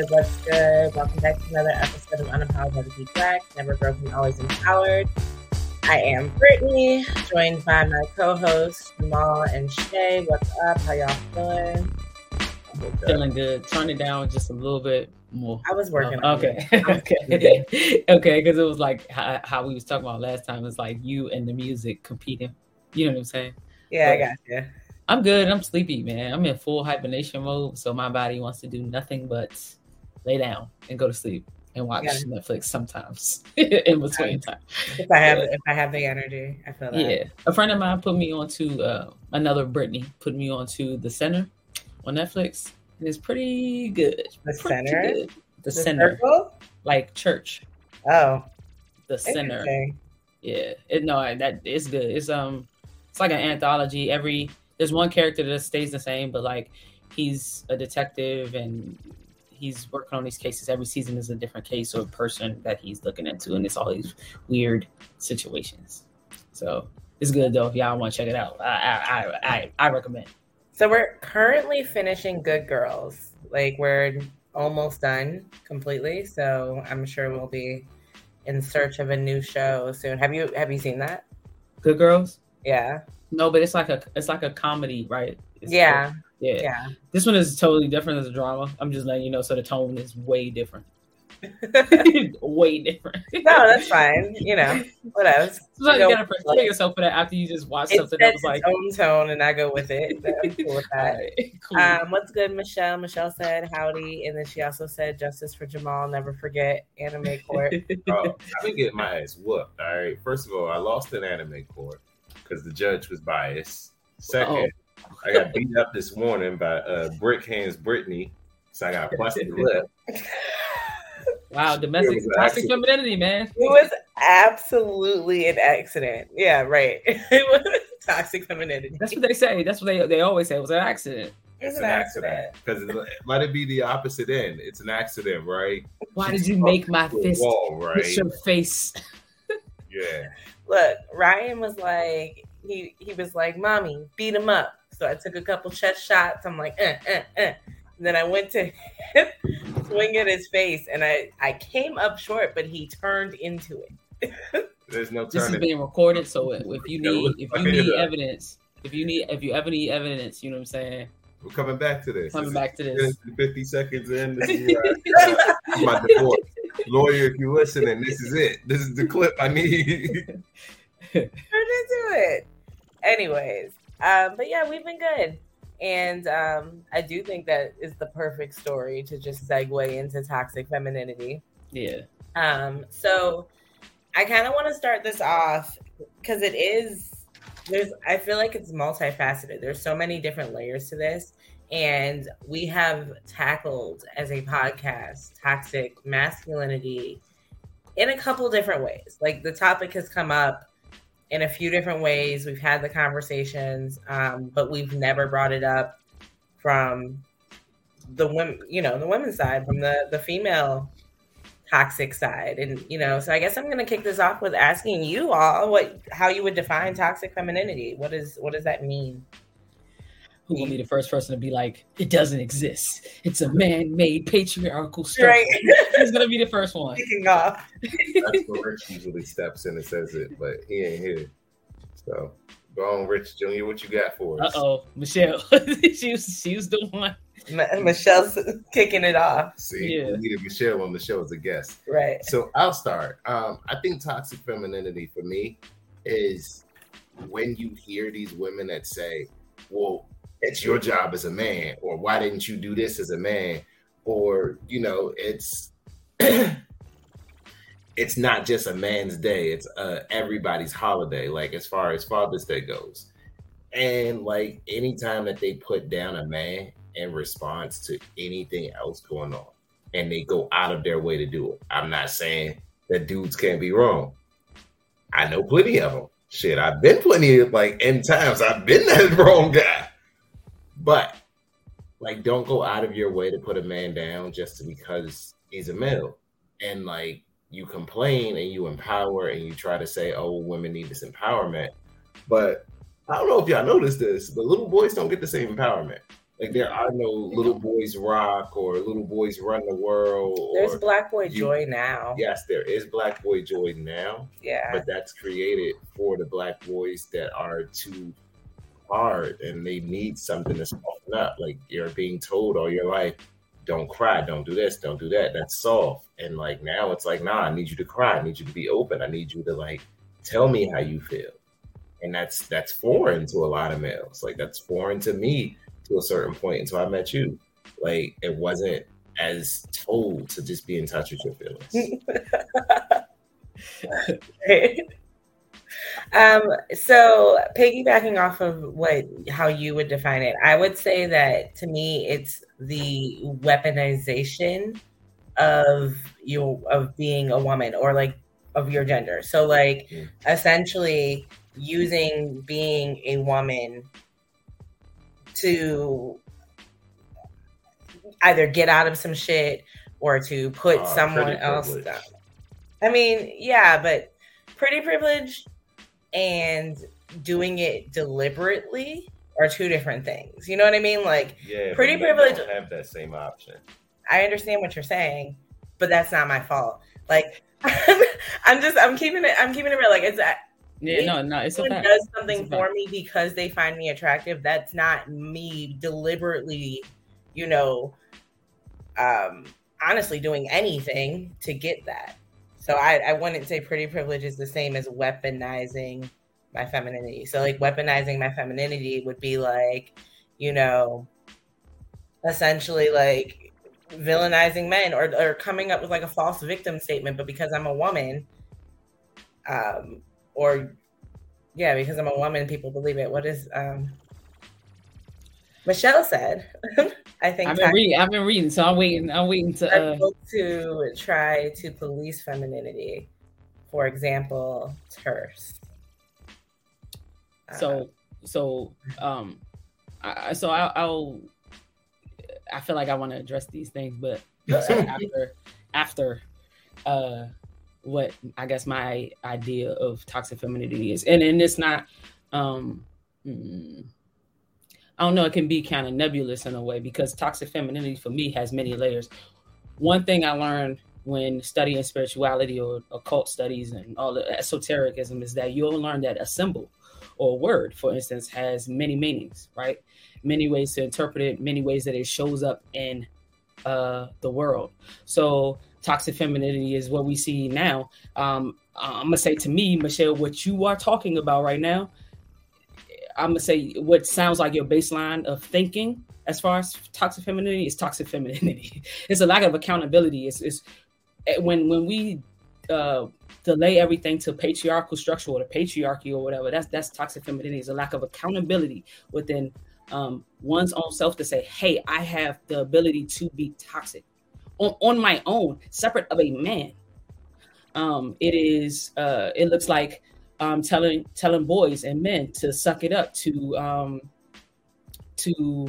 good? What's good? Welcome back to another episode of Unapologetically Black, Never Broken, Always Empowered. I am Brittany, joined by my co-hosts Jamal and Chae. What's up? How y'all feeling? Feeling good. Turn it down just a little bit more. I was working. Oh, okay, okay, okay. Because it was like how, how, we was talking about last time. It's like you and the music competing. You know what I'm saying? Yeah, but I got you. I'm good. I'm sleepy, man. I'm in full hibernation mode, so my body wants to do nothing but lay down and go to sleep and watch yeah. Netflix sometimes in between time. If I have yeah. if I have the energy, I feel that. Yeah, a friend of mine put me onto uh, another Brittany put me onto the Sinner on Netflix. And it's pretty good. The pretty Sinner, good. The, the, Sinner, circle? like church. Oh, the Sinner. Yeah, it, no, that it's good. It's um, it's like an anthology. Every there's one character that stays the same, but like he's a detective and he's working on these cases. Every season is a different case or person that he's looking into, and it's all these weird situations. So it's good though. If y'all want to check it out, I I I, I recommend. So we're currently finishing Good Girls. Like we're almost done completely. So I'm sure we'll be in search of a new show soon. Have you have you seen that? Good Girls. Yeah. No, but it's like a it's like a comedy, right? It's yeah. Yeah. Yeah. This one is totally different as a drama. I'm just letting you know, so the tone is way different. way different. no, that's fine. You know, what else? So you, you gotta prepare yourself for that after you just watch something that was like own tone, and I go with it. So I'm cool with that. Right, cool. Um, what's good, Michelle? Michelle said howdy, and then she also said justice for Jamal. Never forget anime court. oh, I've been getting my ass whooped. All right. First of all, I lost an anime court because the judge was biased. Second, oh. I got beat up this morning by uh, Brick Hands Brittany, so I got busted lip. Wow, domestic toxic femininity, man. It was absolutely an accident. Yeah, right. It was toxic femininity. That's what they say. That's what they they always say. It was an accident. It's, an, accident. Because let it be the opposite end. It's an accident, right? Why She's did you make my fist wall, right? hit your face? yeah. Look, Ryan was like, he he was like, "Mommy, beat him up." So I took a couple chest shots. I'm like, eh, eh, eh. And then I went to swing at his face, and I I came up short, but he turned into it. There's no. This is being recorded, so if you need if you need evidence, if you need if you ever need evidence, you know what I'm saying. We're coming back to this. Coming this back to this. 50 seconds in. This is my divorce. Lawyer, if you're listening, this is it. This is the clip I need. Turn into it. Anyways, um, but yeah, we've been good. And um, I do think that is the perfect story to just segue into toxic femininity. Yeah. Um, so I kind of want to start this off because it is there's I feel like it's multifaceted. There's so many different layers to this. And we have tackled as a podcast toxic masculinity in a couple different ways. Like the topic has come up in a few different ways. We've had the conversations, um, but we've never brought it up from the women, you know, the women's side, from the the female toxic side, and you know. So I guess I'm going to kick this off with asking you all what how you would define toxic femininity. What is what does that mean? Who will be the first person to be like, it doesn't exist. It's a man-made patriarchal structure. Right. He's gonna be the first one. Kicking off. That's where Rich usually steps in and says it, but he ain't here. So go on, Rich Jr. What you got for us? Uh oh, Michelle. she was she was the one. Michelle's kicking it off. See, yeah. we needed Michelle when Michelle was a guest. Right. So I'll start. Um, I think toxic femininity for me is when you hear these women that say, well, it's your job as a man or why didn't you do this as a man? Or you know it's it's not just a man's day it's uh, everybody's holiday like as far as father's day goes. And like anytime that they put down a man in response to anything else going on and they go out of their way to do it i'm not saying that dudes can't be wrong. I know plenty of them shit i've been plenty of like in times i've been that wrong guy but like, don't go out of your way to put a man down just because he's a male. And like, you complain and you empower and you try to say, "Oh, women need this empowerment," but I don't know if y'all noticed this, but little boys don't get the same empowerment. Like there are no little boys rock or little boys run the world. There's Black Boy you, Joy now. Yes, there is Black Boy Joy now. Yeah. But that's created for the black boys that are too hard and they need something to soften up. Like you're being told all your life, don't cry, don't do this, don't do that. That's soft. And like now it's like, nah, I need you to cry. I need you to be open. I need you to like tell me how you feel. And that's that's foreign to a lot of males. Like that's foreign to me to a certain point until I met you. Like it wasn't as told to just be in touch with your feelings. um, so piggybacking off of what how you would define it, I would say that to me it's the weaponization of you of being a woman or like of your gender. So like mm. essentially using being a woman to either get out of some shit or to put uh, someone else down. I mean, yeah, but pretty privilege and doing it deliberately are two different things. You know what I mean? Like, yeah, pretty privilege have that same option. I understand what you're saying, but that's not my fault. Like, I'm just I'm keeping it I'm keeping it real. Like, it's yeah, no, no, it's someone does something for me because they find me attractive. That's not me deliberately, you know, um, honestly doing anything to get that. So I, I wouldn't say pretty privilege is the same as weaponizing my femininity. So like weaponizing my femininity would be like, you know, essentially like villainizing men or, or coming up with like a false victim statement, but because I'm a woman, um, or yeah, because I'm a woman, people believe it. What is um Michelle said? I think I've been reading. I've been reading, so I'm waiting. I'm waiting to uh... to try to police femininity. For example, TERFs. So, uh, so, um, I, so I, I'll. I feel like I want to address these things, but after, after, uh, what I guess my idea of toxic femininity is, and and it's not, um, mm, I don't know, it can be kind of nebulous in a way because toxic femininity for me has many layers. One thing I learned when studying spirituality or occult studies and all the esotericism is that you'll learn that a symbol or a word, for instance, has many meanings, right? Many ways to interpret it, many ways that it shows up in uh, the world. So toxic femininity is what we see now. Um, I'm gonna say to me, Michelle, what you are talking about right now, I'm gonna say what sounds like your baseline of thinking as far as toxic femininity is toxic femininity. it's a lack of accountability. It's, it's eh, when when we uh, delay everything to patriarchal structure or the patriarchy or whatever. That's that's toxic femininity. It's a lack of accountability within um, one's own self to say, "Hey, I have the ability to be toxic." on, on my own, separate of a man. Um, it is uh, it looks like um, telling telling boys and men to suck it up, to um, to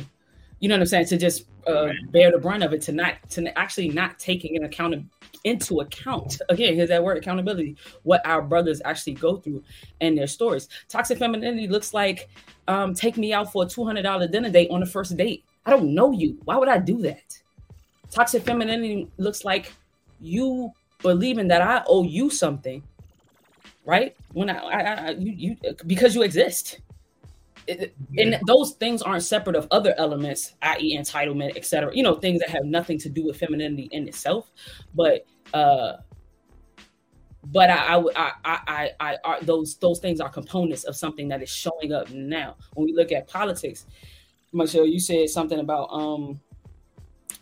you know what I'm saying, to just uh, bear the brunt of it, to not to actually not taking an account into account again. Here's that word accountability. What our brothers actually go through and their stories. Toxic femininity looks like um, take me out for a two hundred dollar dinner date on the first date. I don't know you. Why would I do that? Toxic femininity looks like you believing that I owe you something, right? When I, I, I you, you, because you exist. It, and those things aren't separate of other elements, i.e., entitlement, etc. You know, things that have nothing to do with femininity in itself, but uh, but I, I, I, I, I, I, those those things are components of something that is showing up now. When we look at politics, Michelle, you said something about um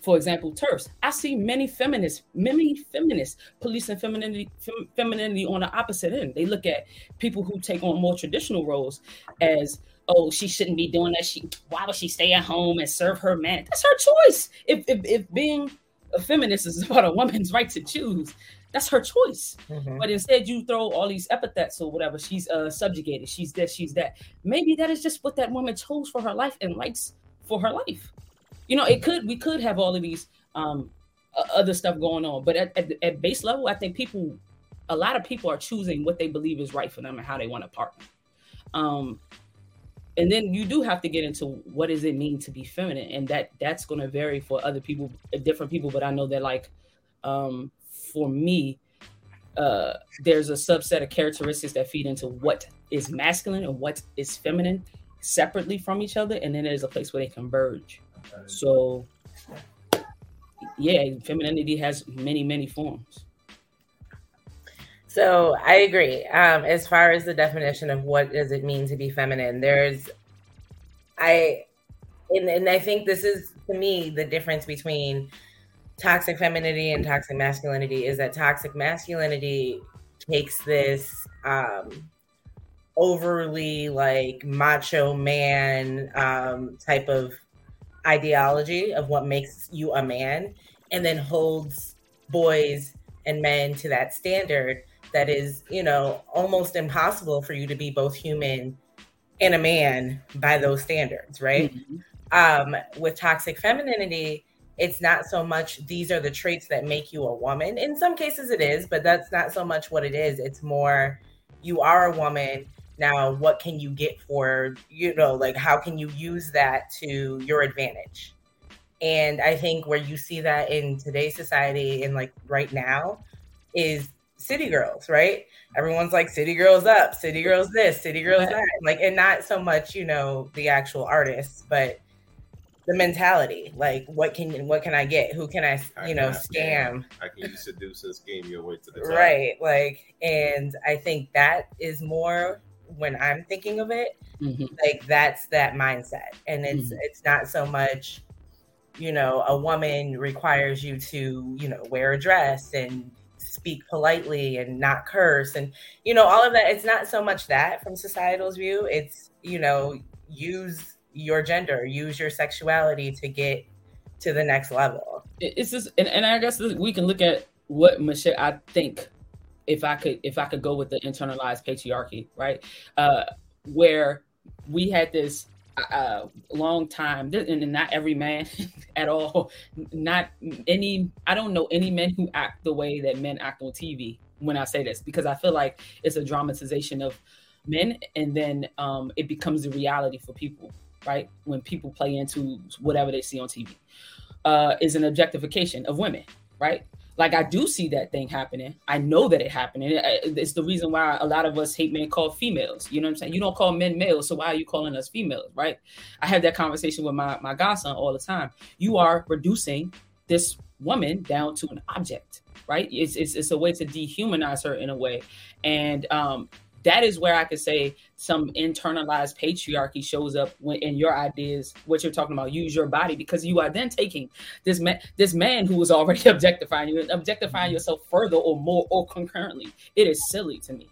for example, TERFs. I see many feminists, many feminists policing femininity, fem, femininity on the opposite end. They look at people who take on more traditional roles as, oh, she shouldn't be doing that. She, why would she stay at home and serve her man? That's her choice. If if, if being a feminist is about a woman's right to choose, that's her choice. Mm-hmm. But instead, you throw all these epithets or whatever. She's uh, subjugated. She's this. She's that. Maybe that is just what that woman chose for her life and likes for her life you know, it could we could have all of these um, other stuff going on, but at, at, at base level, I think people, a lot of people are choosing what they believe is right for them and how they want to partner. Um, and then you do have to get into what does it mean to be feminine and that that's going to vary for other people different people but i know that like um for me uh there's a subset of characteristics that feed into what is masculine and what is feminine separately from each other and then there's a place where they converge so yeah femininity has many many forms so I agree. Um, as far as the definition of what does it mean to be feminine, there's, I, and, and I think this is to me the difference between toxic femininity and toxic masculinity is that toxic masculinity takes this um, overly like macho man um, type of ideology of what makes you a man and then holds boys and men to that standard that is, you know, almost impossible for you to be both human and a man by those standards, right? Mm-hmm. Um, with toxic femininity, it's not so much these are the traits that make you a woman. In some cases, it is, but that's not so much what it is. It's more you are a woman. Now, what can you get for, you know, like how can you use that to your advantage? And I think where you see that in today's society and like right now is city girls, right? Everyone's like city girls up, city girls this, city girls that. Like, and not so much, you know, the actual artists, but the mentality. Like, what can what can I get? Who can I, you I know, scam? I can you seduce and scheme your way to the top. Right. Like, and I think that is more when I'm thinking of it. Mm-hmm. Like that's that mindset. And it's mm-hmm. it's not so much you know, a woman requires you to, you know, wear a dress and speak politely and not curse and you know all of that it's not so much that from societal's view it's you know use your gender use your sexuality to get to the next level it's just and, and i guess we can look at what michelle i think if i could if i could go with the internalized patriarchy right uh where we had this uh, long time, and not every man at all. Not any. I don't know any men who act the way that men act on TV. When I say this, because I feel like it's a dramatization of men, and then um, it becomes the reality for people. Right when people play into whatever they see on TV, uh, is an objectification of women. Right, like I do see that thing happening. I know that it happening. It's the reason why a lot of us hate men called females. You know what I'm saying? You don't call men males, so why are you calling us females, right? I have that conversation with my my godson all the time. You are reducing this woman down to an object, right? It's it's, it's a way to dehumanize her in a way, and um, that is where I could say some internalized patriarchy shows up when in your ideas, what you're talking about, use your body, because you are then taking this man, this man who was already objectifying you and objectifying yourself further or more or concurrently. It is silly to me.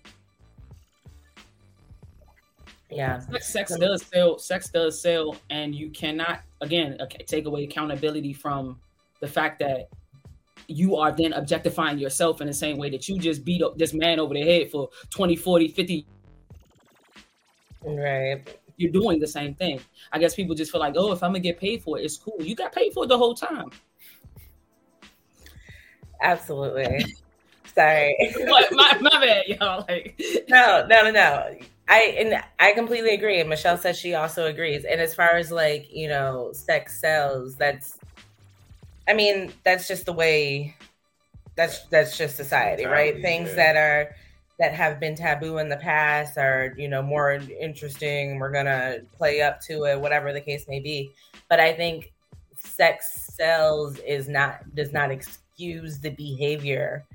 Yeah, sex, sex does sell. Sex does sell, and you cannot again take away accountability from the fact that you are then objectifying yourself in the same way that you just beat up this man over the head for 20, 40, 50. Right. You're doing the same thing. I guess people just feel like, oh, if I'm gonna get paid for it, it's cool. You got paid for it the whole time. Absolutely. Sorry. what, my, my bad, y'all. Like no, no, no, no. I and I completely agree. And Michelle says she also agrees. And as far as like, you know, sex sells, that's I mean, that's just the way. That's that's just society, right? Things yeah. that are that have been taboo in the past are you know more interesting. We're gonna play up to it, whatever the case may be. But I think sex sells is not does not excuse the behavior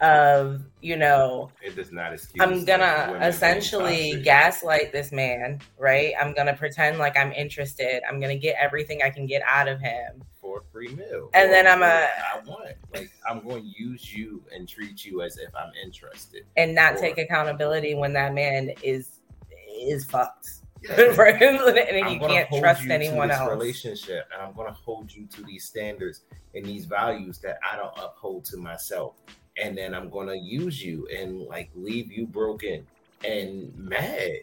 of you know it does not excuse i'm gonna essentially gaslight this man right i'm gonna pretend like i'm interested i'm gonna get everything i can get out of him for a free meal. And then i'm a i want. Like i'm going to use you and treat you as if i'm interested. And not or, take accountability when that man is is fucked. Yeah. and you can't trust you anyone else. relationship and i'm going to hold you to these standards and these values that i don't uphold to myself. And then I'm gonna use you and like leave you broken and mad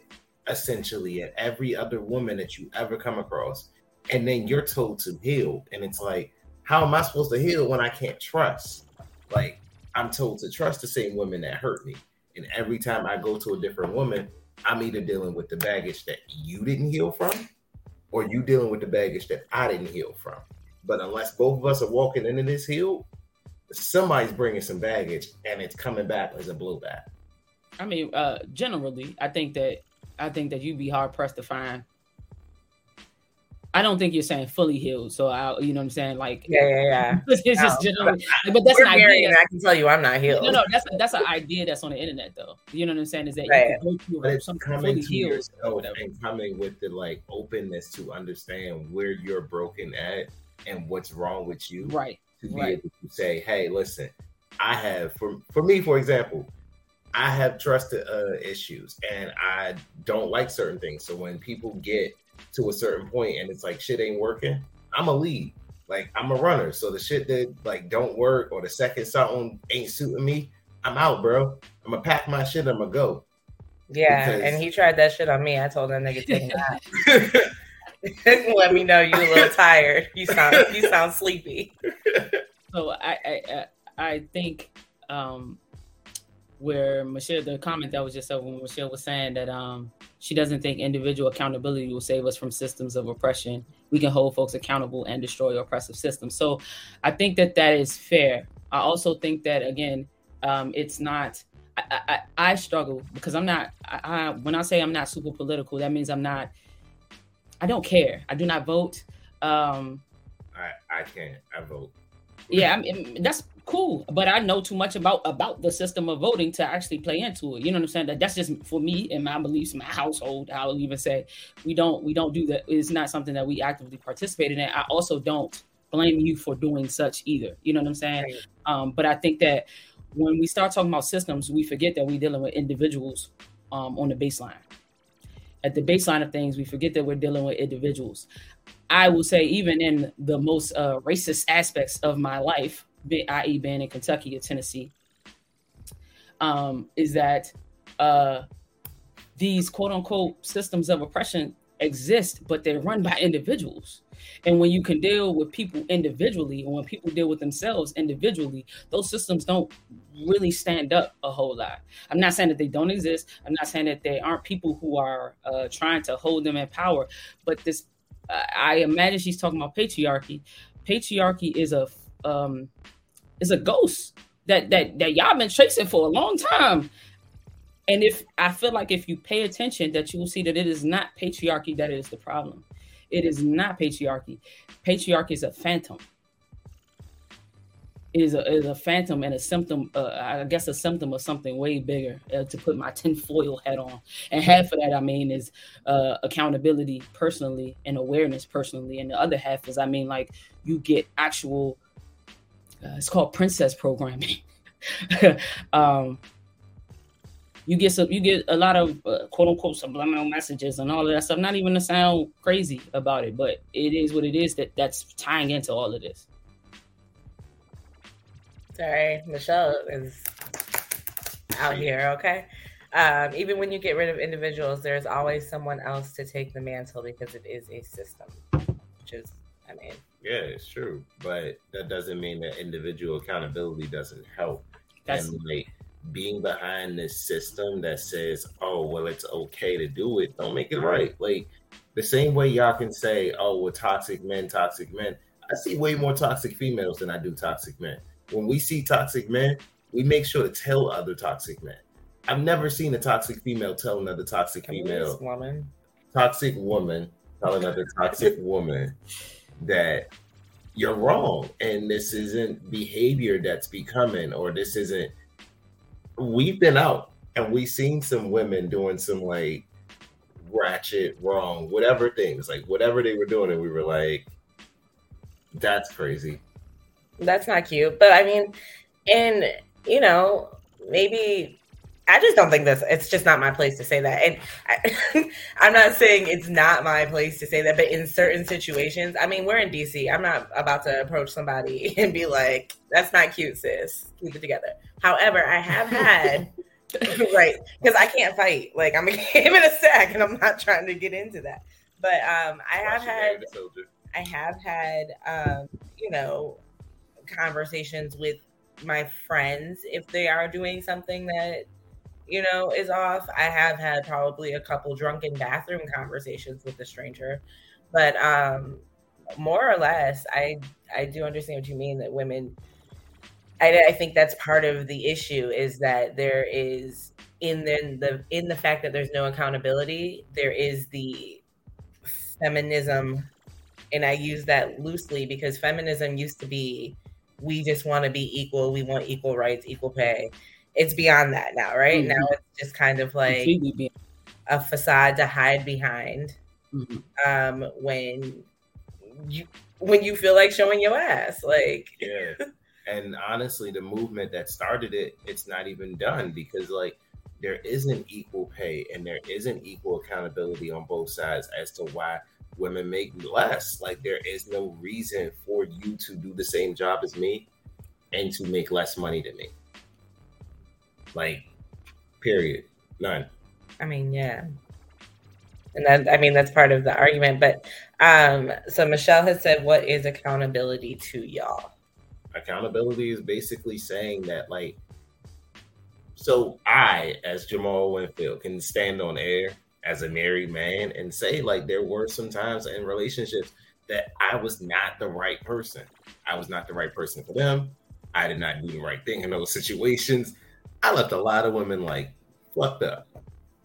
essentially at every other woman that you ever come across. And then you're told to heal. And it's like, how am I supposed to heal when I can't trust? Like, I'm told to trust the same women that hurt me. And every time I go to a different woman, I'm either dealing with the baggage that you didn't heal from, or you dealing with the baggage that I didn't heal from. But unless both of us are walking into this healed, somebody's bringing some baggage and it's coming back as a blowback. I mean, uh, generally, I think that I think that you'd be hard pressed to find I don't think you're saying fully healed. So I, you know what I'm saying? Like, yeah, yeah, yeah. it's no. just generally, but that's an idea. I can tell you, I'm not healed. No, no, that's that's an idea that's on the internet, though. You know what I'm saying? Is that right. you can go through something fully healed and coming with the like openness to understand where you're broken at and what's wrong with you, right? To be right. able to say, hey, listen, I have for for me, for example, I have trust uh, issues and I don't like certain things. So when people get to a certain point and it's like shit ain't working, I'm a lead. Like I'm a runner. So the shit that like don't work or the second something ain't suiting me, I'm out, bro. I'm gonna pack my shit, I'm gonna go. Yeah, because... and he tried that shit on me. I told that nigga take that. Let me know you a little tired. You sound you sound sleepy. So I I I think um where Michelle, the comment that was just up when Michelle was saying that um, she doesn't think individual accountability will save us from systems of oppression. We can hold folks accountable and destroy oppressive systems. So I think that that is fair. I also think that again, um, it's not. I, I, I, struggle because I'm not. I, I, when I say I'm not super political, that means I'm not. I don't care. I do not vote. Um, I I can't. I vote. Yeah, I mean, that's cool but i know too much about about the system of voting to actually play into it. You know what i'm saying? That that's just for me and my beliefs my household i'll even say we don't we don't do that. It's not something that we actively participate in. I also don't blame you for doing such either. You know what i'm saying? Right. um, but i think that when we start talking about systems we forget that we're dealing with individuals um, on the baseline. At the baseline of things we forget that we're dealing with individuals. I will say even in the most uh, racist aspects of my life i.e., being in Kentucky or Tennessee, um, is that uh, these quote unquote systems of oppression exist, but they're run by individuals. And when you can deal with people individually, or when people deal with themselves individually, those systems don't really stand up a whole lot. I'm not saying that they don't exist. I'm not saying that there aren't people who are uh, trying to hold them in power. But this, I imagine she's talking about patriarchy. Patriarchy is a um, is a ghost that that that y'all been chasing for a long time. And if I feel like if you pay attention, that you will see that it is not patriarchy that is the problem. It is not patriarchy. Patriarchy is a phantom. It is a, is a phantom and a symptom. Uh, I guess a symptom of something way bigger. Uh, to put my tinfoil hat on, and half of that I mean is uh, accountability personally and awareness personally, and the other half is I mean like you get actual uh, it's called princess programming. um, you get some, you get a lot of uh, quote unquote subliminal messages and all of that stuff. Not even to sound crazy about it, but it is what it is that that's tying into all of this. Sorry, Michelle is out here. Okay. Um, even when you get rid of individuals, there's always someone else to take the mantle because it is a system, which is, I mean, yeah, it's true, but that doesn't mean that individual accountability doesn't help. That's and like being behind this system that says, "Oh, well, it's okay to do it," don't make it right. Like the same way y'all can say, "Oh, well, toxic men, toxic men." I see way more toxic females than I do toxic men. When we see toxic men, we make sure to tell other toxic men. I've never seen a toxic female tell another toxic female woman, toxic woman tell another toxic woman that you're wrong and this isn't behavior that's becoming or this isn't we've been out and we've seen some women doing some like ratchet wrong whatever things like whatever they were doing and we were like that's crazy. That's not cute but i mean and you know maybe I just don't think this. It's just not my place to say that, and I, am not saying it's not my place to say that. But in certain situations, I mean, we're in DC. I'm not about to approach somebody and be like, "That's not cute, sis. Keep it together." However, I have had right because I can't fight. Like I'm a game in a sack, and I'm not trying to get into that. But um, I have had, I have had, um, you know, conversations with my friends if they are doing something that you know, is off. I have had probably a couple drunken bathroom conversations with a stranger, but um, more or less, I I do understand what you mean that women. I, I think that's part of the issue is that there is in the, the in the fact that there's no accountability, there is the feminism, and I use that loosely because feminism used to be we just want to be equal, we want equal rights, equal pay it's beyond that now, right? Mm-hmm. Now it's just kind of like a facade to hide behind mm-hmm. um, when you when you feel like showing your ass, like yeah. And honestly, the movement that started it, it's not even done because like there isn't equal pay and there isn't equal accountability on both sides as to why women make less. Like there is no reason for you to do the same job as me and to make less money than me. Like, period. None. I mean, yeah. And that, I mean, that's part of the argument. But um, so Michelle has said, what is accountability to y'all? Accountability is basically saying that, like, so I, as Jamal Winfield, can stand on air as a married man and say, like, there were some times in relationships that I was not the right person. I was not the right person for them. I did not do the right thing in those situations. I left a lot of women like fucked up.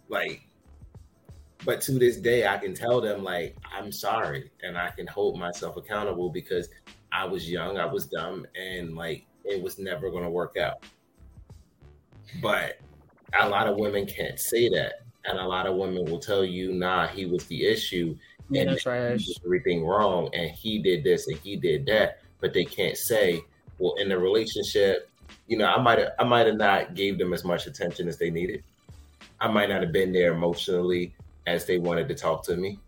Like, but to this day, I can tell them like I'm sorry, and I can hold myself accountable because I was young, I was dumb, and like it was never going to work out. But a lot of women can't say that, and a lot of women will tell you, "Nah, he was the issue." Yeah, and trash. everything wrong, and he did this and he did that, but they can't say, "Well, in the relationship, you know, I might have I might have not gave them as much attention as they needed. I might not have been there emotionally as they wanted to talk to me.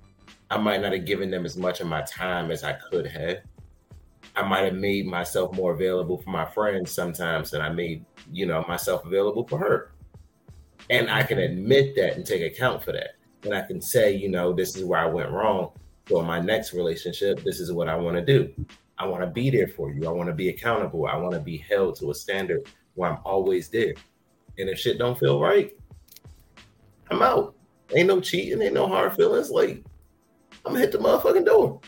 I might not have given them as much of my time as I could have. I might have made myself more available for my friends sometimes than I made, you know, myself available for her. And I can admit that and take account for that. And I can say, you know, this is where I went wrong. So in my next relationship, this is what I want to do. I want to be there for you. I want to be accountable. I want to be held to a standard where I'm always there. And if shit don't feel right, I'm out. Ain't no cheating, ain't no hard feelings. Like, I'm gonna hit the motherfucking door.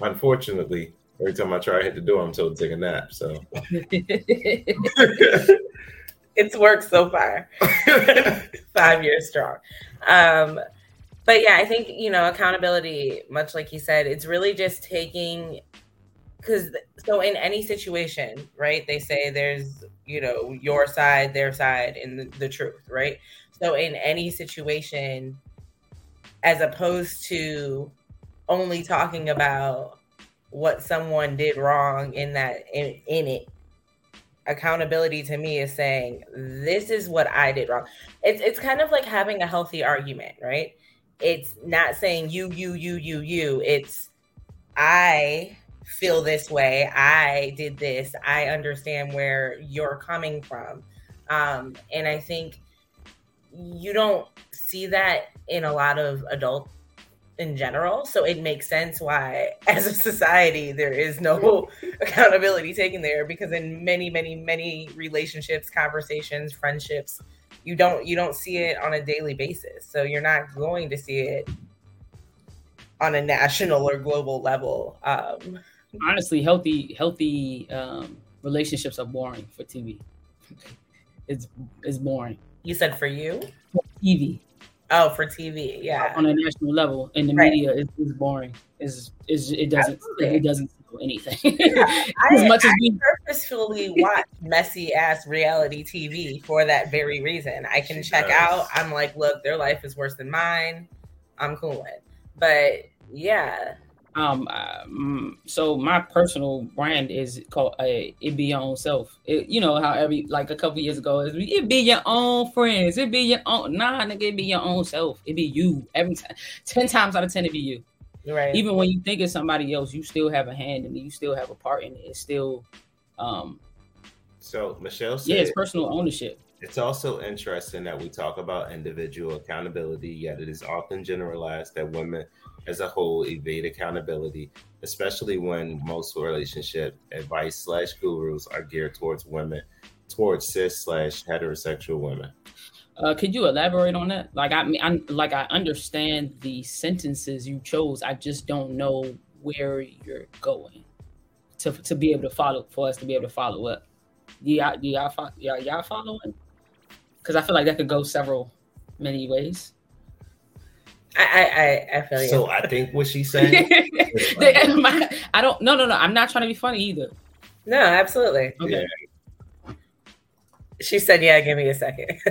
Unfortunately, every time I try to hit the door, I'm told to take a nap. So it's worked so far. Five years strong. Um, but yeah, I think you know accountability, much like you said, it's really just taking because so in any situation, right? They say there's you know your side, their side, and the, the truth, right? So in any situation, as opposed to only talking about what someone did wrong in that in, in it accountability to me is saying this is what i did wrong it's it's kind of like having a healthy argument right it's not saying you, you, you, you, you. It's I feel this way. I did this. I understand where you're coming from. Um, and I think you don't see that in a lot of adult in general. So it makes sense why, as a society, there is no accountability taken there because in many, many, many relationships, conversations, friendships, you don't you don't see it on a daily basis. So you're not going to see it on a national or global level. Um, honestly healthy healthy um, relationships are boring for tv it's it's boring. You said for you? Tv oh for tv yeah. On a national level in the right. media it's, it's boring. Is is it doesn't Absolutely. it doesn't anything. as much I, as we purposefully watch messy ass reality TV for that very reason. I can she check does. out. I'm like, look, their life is worse than mine. I'm cool with. But yeah. Um, um, so my personal brand is called uh, "It Be Your Own Self." It, you know how every like a couple years ago, it be your own friends. It be your own nah, nigga. It be your own self. It be you every time. Ten times out of ten, it be you. Right. Even when you think of somebody else, you still have a hand in it. You still have a part in it. It's still. Um, so Michelle said, "Yeah, it's personal ownership." It's also interesting that we talk about individual accountability, yet it is often generalized that women as a whole evade accountability, especially when most relationship advice slash gurus are geared towards women, towards cis slash heterosexual women. Uh, could you elaborate on that? Like I mean, I'm like I understand the sentences you chose. I just don't know where you're going to to be able to follow for us to be able to follow up. Yeah, yeah, y'all, y'all following? Because I feel like that could go several many ways. I I I feel so. I think what she's saying. I don't. No, no, no. I'm not trying to be funny either. No, absolutely. Okay. Yeah. She said, "Yeah, give me a second.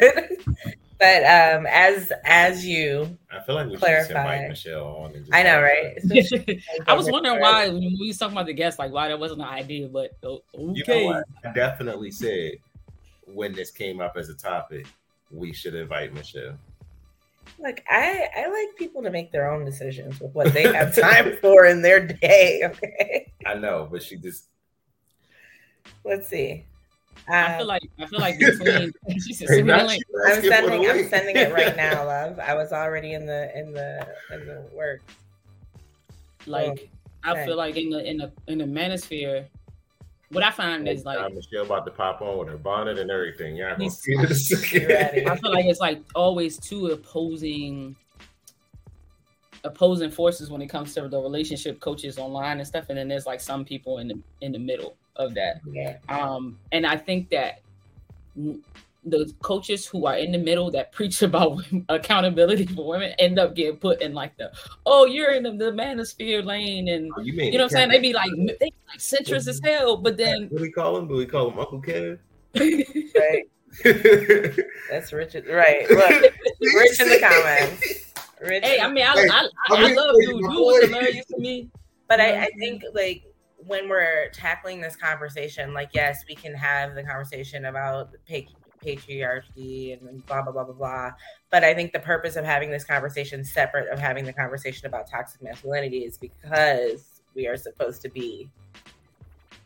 but um, as as you, I feel like we clarify. should Michelle on. I know, right? I was wondering why when we was talking about the guests, like why that wasn't an idea, but okay. You know I definitely said when this came up as a topic, we should invite Michelle. Like I, I like people to make their own decisions with what they have time for in their day. Okay. I know, but she just. Let's see. I uh, feel like I feel like between hey, like, I'm sending I'm sending it right now, love. I was already in the in the in the work. Like oh, I feel like in the in the in the manosphere, what I find is like Michelle about to pop on with her bonnet and everything. Yeah, I feel like it's like always two opposing opposing forces when it comes to the relationship coaches online and stuff, and then there's like some people in the in the middle of that. Yeah. Um, and I think that the coaches who are in the middle that preach about accountability for women end up getting put in like the oh you're in the, the manosphere lane and oh, you, you, know what I'm saying? They be like they be like centrist as hell but then what do we call him? Do we call him Uncle Kevin? Right. That's Richard right. Look Rich in the comments. Rich hey I mean I, hey, I, I, I, I love you. you was hilarious to me. But I, I think like when we're tackling this conversation, like yes, we can have the conversation about patriarchy and blah blah blah blah blah. But I think the purpose of having this conversation separate of having the conversation about toxic masculinity is because we are supposed to be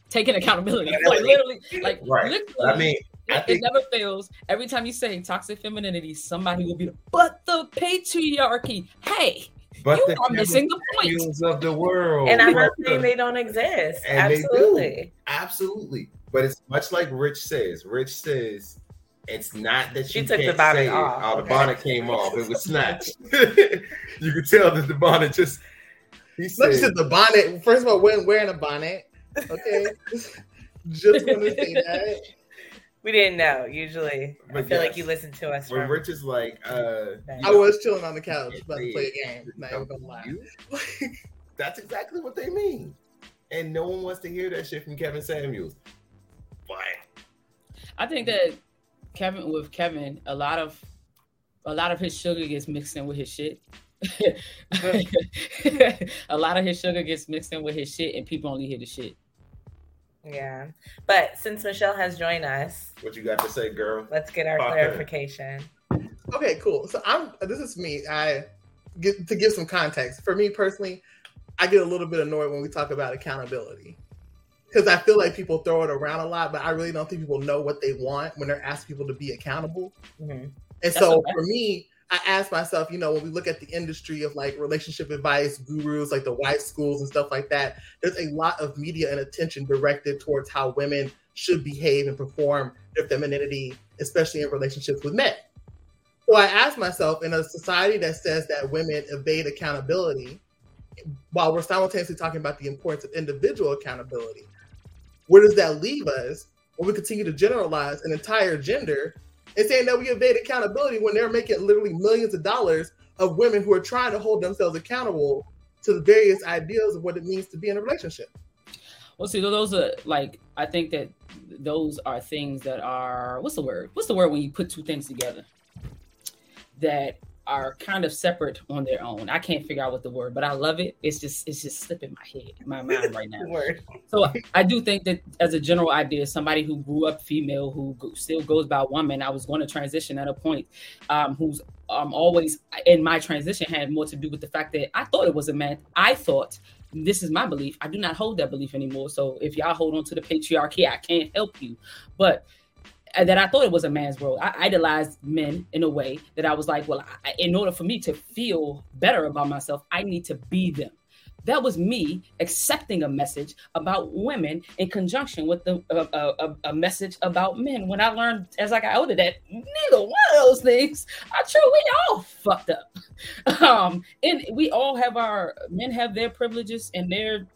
taking accountability. like literally, like right. Literally, I mean, I it, think... it never fails. Every time you say toxic femininity, somebody will be, but the patriarchy. Hey, but you are missing the point of the world. And I'm not saying they don't exist. And Absolutely. Absolutely. But it's much like Rich says. Rich says it's not that she took the bonnet off. Oh, the bonnet came off. It was snatched. you could tell that the bonnet just. He said, said the bonnet. First of all, when wearing a bonnet. Okay. just want to say that. We didn't know. Usually, but I feel yes, like you listen to us. When Rich is like, uh, I was chilling on the couch about to play a game. Not even gonna lie. That's exactly what they mean, and no one wants to hear that shit from Kevin Samuels. But I think that Kevin with Kevin, a lot of a lot of his sugar gets mixed in with his shit. a lot of his sugar gets mixed in with his shit, and people only hear the shit. Yeah. But since Michelle has joined us, what you got to say, girl? Let's get our clarification. Okay, cool. So I'm this is me. I get to give some context. For me personally, I get a little bit annoyed when we talk about accountability. Because I feel like people throw it around a lot, but I really don't think people know what they want when they're asking people to be accountable. Mm-hmm. And That's so okay. for me, I ask myself, you know, when we look at the industry of like relationship advice gurus, like the wife schools and stuff like that, there's a lot of media and attention directed towards how women should behave and perform their femininity, especially in relationships with men. So I ask myself, in a society that says that women evade accountability, while we're simultaneously talking about the importance of individual accountability, where does that leave us when we continue to generalize an entire gender and saying that we evade accountability when they're making literally millions of dollars of women who are trying to hold themselves accountable to the various ideas of what it means to be in a relationship. Well, see, those are like I think that those are things that are what's the word? What's the word when you put two things together? That are kind of separate on their own. I can't figure out what the word, but I love it. It's just it's just slipping my head, my mind right now. so I do think that as a general idea, somebody who grew up female who still goes by woman, I was going to transition at a point, um, who's um always in my transition had more to do with the fact that I thought it was a man. I thought this is my belief. I do not hold that belief anymore. So if y'all hold on to the patriarchy, I can't help you. But that I thought it was a man's world. I idolized men in a way that I was like, well, I, in order for me to feel better about myself, I need to be them. That was me accepting a message about women in conjunction with the, a, a, message about men. When I learned as I got older that neither one of those things are true, we all fucked up. Um, and we all have our men have their privileges and their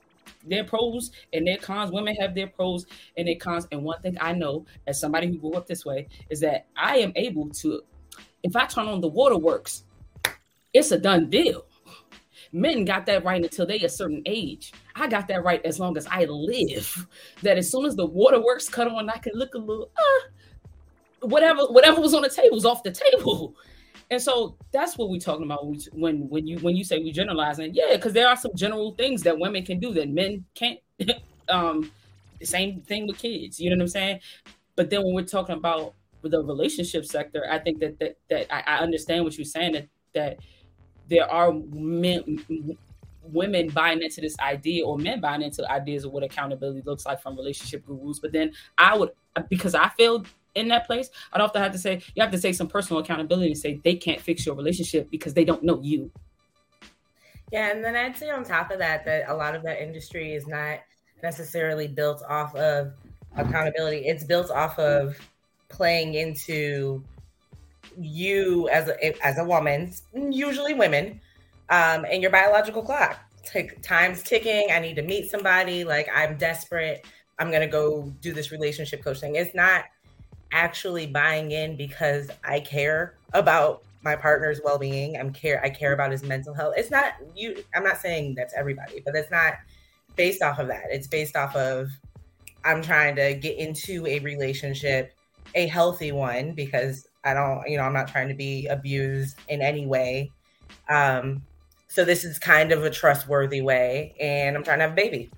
their pros and their cons. Women have their pros and their cons. And one thing I know, as somebody who grew up this way, is that I am able to, if I turn on the waterworks, it's a done deal. Men got that right until they a certain age. I got that right as long as I live. That as soon as the waterworks cut on, I can look a little, uh, whatever, whatever was on the table was off the table. And so that's what we're talking about when when you when you say we generalizing. Yeah, because there are some general things that women can do that men can't. um, the same thing with kids. You know what I'm saying? But then when we're talking about the relationship sector, I think that that that I, I understand what you're saying that that there are men women buying into this idea or men buying into ideas of what accountability looks like from relationship gurus. But then I would because I feel in that place, I'd often have to say, you have to take some personal accountability and say they can't fix your relationship because they don't know you. Yeah, and then I'd say on top of that that a lot of that industry is not necessarily built off of accountability. It's built off of playing into you as a as a woman, usually women, um, and your biological clock. Tick, time's ticking. I need to meet somebody. Like I'm desperate. I'm gonna go do this relationship coaching. It's not actually buying in because I care about my partner's well-being. I'm care I care about his mental health. It's not you I'm not saying that's everybody, but it's not based off of that. It's based off of I'm trying to get into a relationship, a healthy one because I don't, you know, I'm not trying to be abused in any way. Um so this is kind of a trustworthy way and I'm trying to have a baby.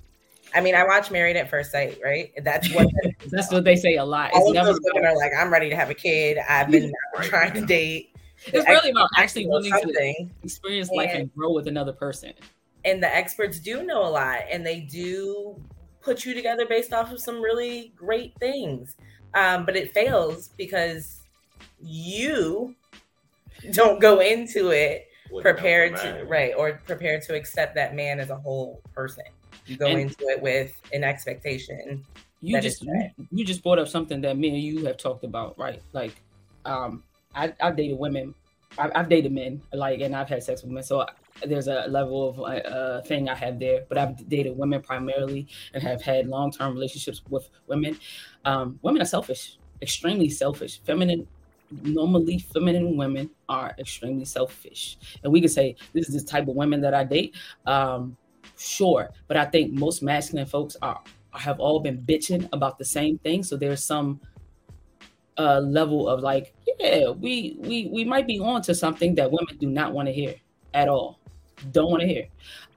I mean, I watch Married at First Sight, right? That's what that's what they say a lot. All of those women are like, I'm ready to have a kid. I've been trying to date. It's really about actually wanting to experience and, life and grow with another person. And the experts do know a lot, and they do put you together based off of some really great things. Um, but it fails because you don't go into it prepared to right or prepared to accept that man as a whole person. You go and into it with an expectation. You just you, just brought up something that me and you have talked about, right? Like, um, I, I've dated women, I, have dated men, like, and I've had sex with men. So there's a level of uh, uh, thing I have there, but I've dated women primarily and have had long term relationships with women. Um, women are selfish, extremely selfish. Feminine normally feminine women are extremely selfish and we can say this is the type of women that i date um, Sure, but I think most masculine folks are have all been bitching about the same thing. So there's some uh, level of like, yeah, we we we might be on to something that women do not want to hear at all. Don't want to hear.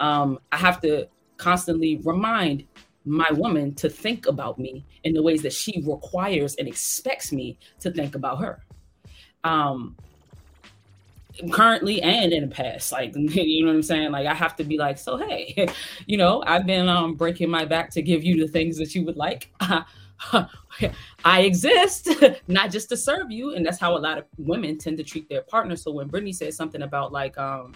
Um, I have to constantly remind my woman to think about me in the ways that she requires and expects me to think about her. Um, currently and in the past like you know what i'm saying? Like i have to be like so hey you know i've been um breaking my back to give you the things that you would like. I exist not just to serve you and that's how a lot of women tend to treat their partner so when brittany says something about like um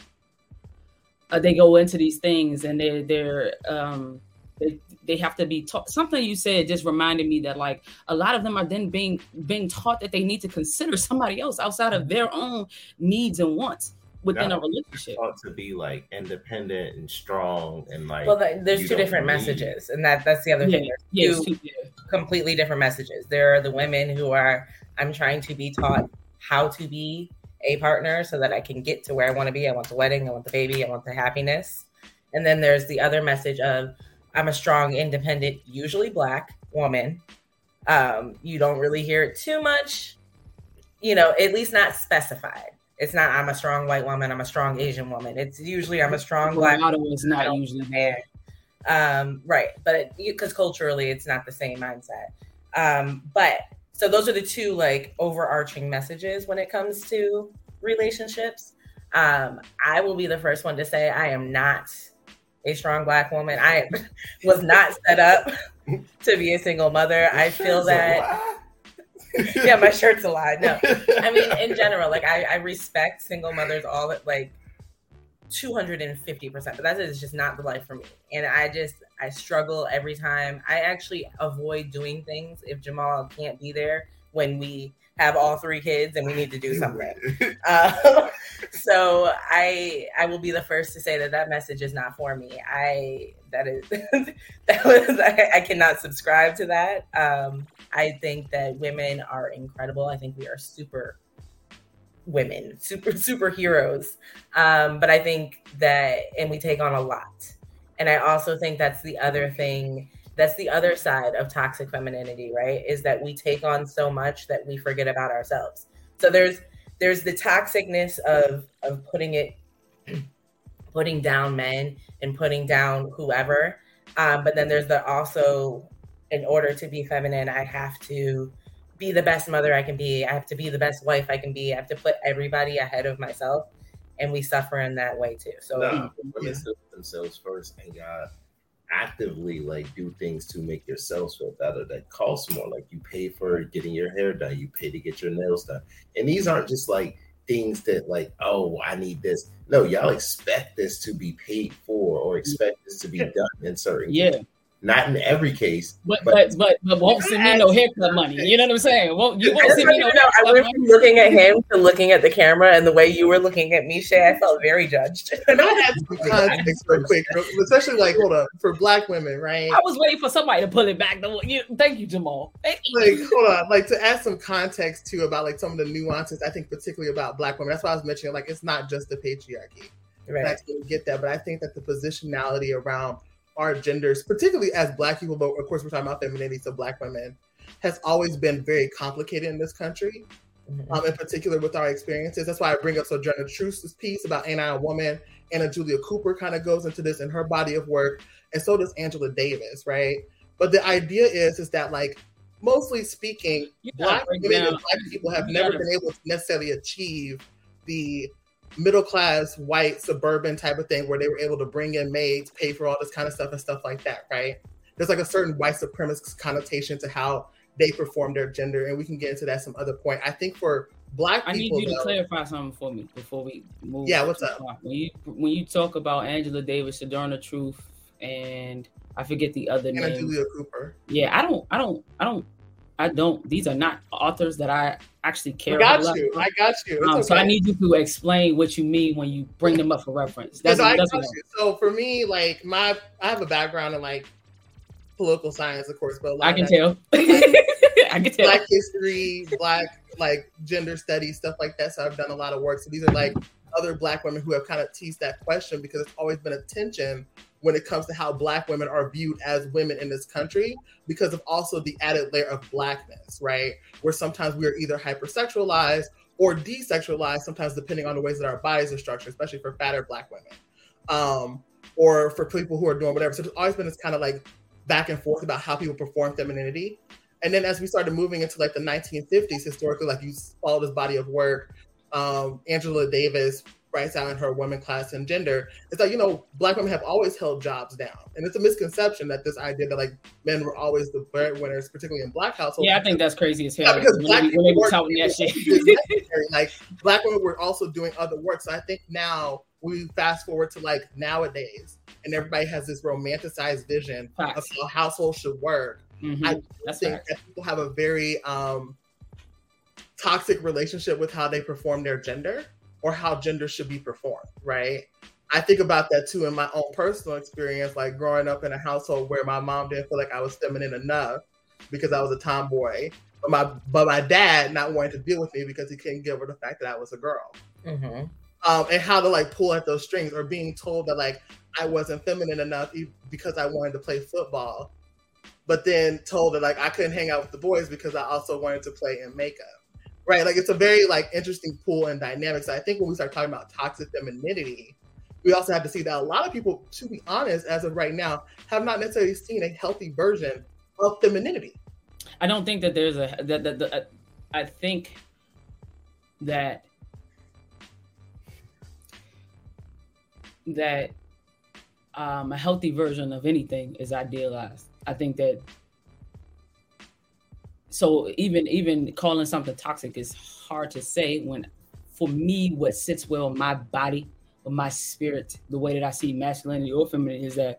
uh, they go into these things and they're they're um they, they have to be taught. Something you said just reminded me that like a lot of them are then being being taught that they need to consider somebody else outside of their own needs and wants within a relationship. taught to be like independent and strong and like well there's two different need. messages and that that's the other yeah, thing. There's two yeah. completely different messages. There are the women who are i'm trying to be taught how to be a partner so that i can get to where i want to be. I want the wedding i want the baby i want the happiness. And then there's the other message of I'm a strong, independent, usually black woman. Um, you don't really hear it too much, you know, at least not specified. It's not I'm a strong white woman, I'm a strong Asian woman. It's usually I'm a strong black motto is not usually there. Um, right, but because culturally it's not the same mindset. Um, but so those are the two like overarching messages when it comes to relationships. Um, I will be the first one to say I am not a strong black woman. I was not set up to be a single mother. I feel that. yeah, my shirt's a lie. No, I mean in general, like I, I respect single mothers. All like 250%, but that is just not the life for me. And I just, I struggle every time. I actually avoid doing things if Jamal can't be there when we have all three kids and we need to do something. uh, so I I will be the first to say that that message is not for me. I that is that was I, I, cannot subscribe to that. Um, I think that women are incredible. I think we are super women, super superheroes. Um, but I think that and we take on a lot. And I also think that's the other thing that's the other side of toxic femininity right? Is that we take on so much that we forget about ourselves. So there's there's the toxicness of of putting it putting down men and putting down whoever. Um, but then there's the also in order to be feminine i have to be the best mother i can be. I have to be the best wife i can be. I have to put everybody ahead of myself. And we suffer in that way too. So no, women yeah. themselves first and god actively like do things to make yourselves feel better that costs more. Like you pay for getting your hair done, you pay to get your nails done. And these aren't just like things that like, oh, I need this. No, y'all expect this to be paid for or expect this to be done in certain yeah. Cases. Not in every case, but but but, but won't send me no haircut money. You know what I'm saying? Won't you won't send me no I went from looking at him to looking at the camera, and the way you were looking at me, Chae, I felt very judged. and I had some context real quick, especially like hold up for Black women, right? I was waiting for somebody to pull it back. You, thank you, Jamal. Thank you. Like hold on, like to add some context too about like some of the nuances. I think particularly about Black women. That's why I was mentioning like it's not just the patriarchy. Right. I totally get that, but I think that the positionality around our genders, particularly as Black people, but of course we're talking about femininity, so Black women, has always been very complicated in this country. Mm-hmm. Um, in particular with our experiences. That's why I bring up Sojourner Truth's piece about Ain't I a Woman? Anna Julia Cooper kind of goes into this in her body of work, and so does Angela Davis, right? But the idea is is that like mostly speaking, black women down. and black people have you never gotta... been able to necessarily achieve the middle class white suburban type of thing where they were able to bring in maids, pay for all this kind of stuff and stuff like that, right? There's like a certain white supremacist connotation to how they perform their gender, and we can get into that some other point. I think for black people I people, need you to clarify something for me before we move. Yeah, what's up? When you when you talk about Angela Davis, Sojourner Truth, and I forget the other name. Julia Cooper. Yeah, I don't, I don't, I don't I don't. These are not authors that I actually care. About. I got you. I got you. Um, okay. So I need you to explain what you mean when you bring them up for reference. That's, I that's got you. So for me, like my, I have a background in like political science, of course, but I can tell. I can tell. Black history, black like gender studies, stuff like that. So I've done a lot of work. So these are like other black women who have kind of teased that question because it's always been a tension when it comes to how black women are viewed as women in this country because of also the added layer of blackness, right? Where sometimes we are either hypersexualized or desexualized, sometimes depending on the ways that our bodies are structured, especially for fatter black women. Um, or for people who are doing whatever. So there's always been this kind of like back and forth about how people perform femininity. And then as we started moving into like the 1950s, historically, like you follow this body of work, um, Angela Davis writes out in her women class and gender it's like you know black women have always held jobs down. And it's a misconception that this idea that like men were always the breadwinners particularly in black households. Yeah i think that's crazy as hell yeah, because black people were that shit. like black women were also doing other work. So i think now we fast forward to like nowadays and everybody has this romanticized vision of how households should work. Mm-hmm. i that's think that people have a very um toxic relationship with how they perform their gender or how gender should be performed, right? I think about that too in my own personal experience, like growing up in a household where my mom didn't feel like I was feminine enough because I was a tomboy, but my but my dad not wanting to deal with me because he couldn't get over the fact that I was a girl, mm-hmm. um, and how to like pull at those strings, or being told that like I wasn't feminine enough because I wanted to play football, but then told that like I couldn't hang out with the boys because I also wanted to play in makeup right? Like it's a very like interesting pool and dynamics. So I think when we start talking about toxic femininity, we also have to see that a lot of people, to be honest, as of right now, have not necessarily seen a healthy version of femininity. I don't think that there's a that, that, that I think that that um, a healthy version of anything is idealized. I think that so even even calling something toxic is hard to say when for me what sits well in my body or my spirit, the way that I see masculinity or femininity is that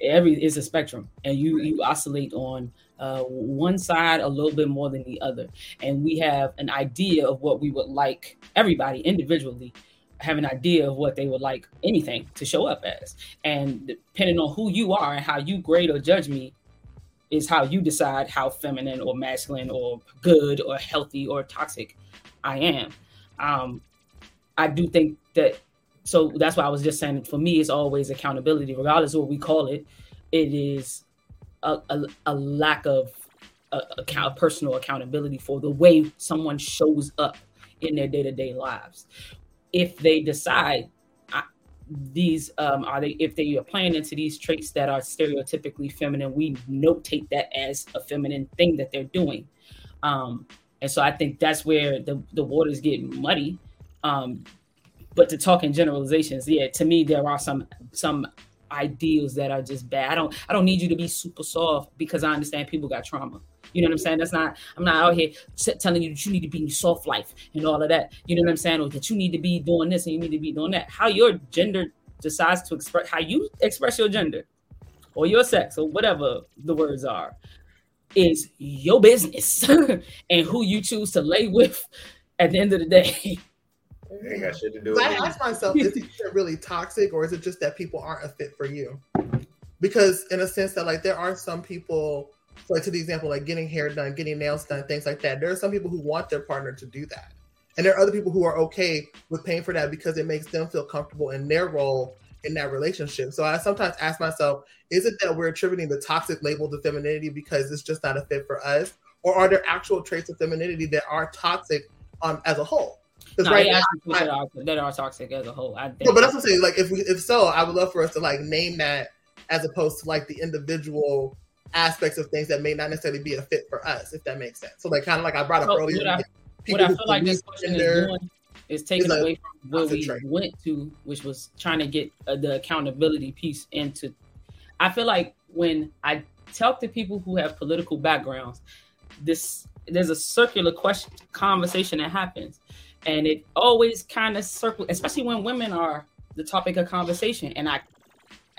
every is a spectrum, and you you oscillate on uh, one side a little bit more than the other, and we have an idea of what we would like everybody individually have an idea of what they would like anything to show up as, and depending on who you are and how you grade or judge me, is how you decide how feminine or masculine or good or healthy or toxic I am. Um, I do think that so that's why I was just saying for me, it's always accountability, regardless of what we call it. It is a, a, a lack of a, a, personal accountability for the way someone shows up in their day to day lives. If they decide these um, are they if they are playing into these traits that are stereotypically feminine, we notate that as a feminine thing that they're doing. Um, and so I think that's where the, the waters get muddy um, but to talk in generalizations, yeah, to me there are some some ideals that are just bad. I don't I don't need you to be super soft because I understand people got trauma. You know what I'm saying? That's not I'm not out here telling you that you need to be in soft life and all of that. You know what I'm saying? Or that you need to be doing this and you need to be doing that. How your gender decides to express how you express your gender or your sex or whatever the words are is your business and who you choose to lay with at the end of the day ain't got shit to do. I ask myself, is it really toxic, or is it just that people aren't a fit for you? Because in a sense that like there are some people, like to the example, like getting hair done, getting nails done, things like that. There are some people who want their partner to do that, and there are other people who are okay with paying for that because it makes them feel comfortable in their role in that relationship. So I sometimes ask myself, is it that we're attributing the toxic label to femininity because it's just not a fit for us, or are there actual traits of femininity that are toxic um, as a whole? no, right now, that, are, that are toxic as a whole. I think. No, but that's what I'm saying. Like, if we, if so, I would love for us to like name that as opposed to like the individual aspects of things that may not necessarily be a fit for us, if that makes sense. So, like, kind of like I brought up so earlier. What I, what I feel like this question is doing is taking away from where we went to, which was trying to get uh, the accountability piece into. I feel like when I talk to people who have political backgrounds, this there's a circular question conversation that happens and it always kind of circles, especially when women are the topic of conversation. And I,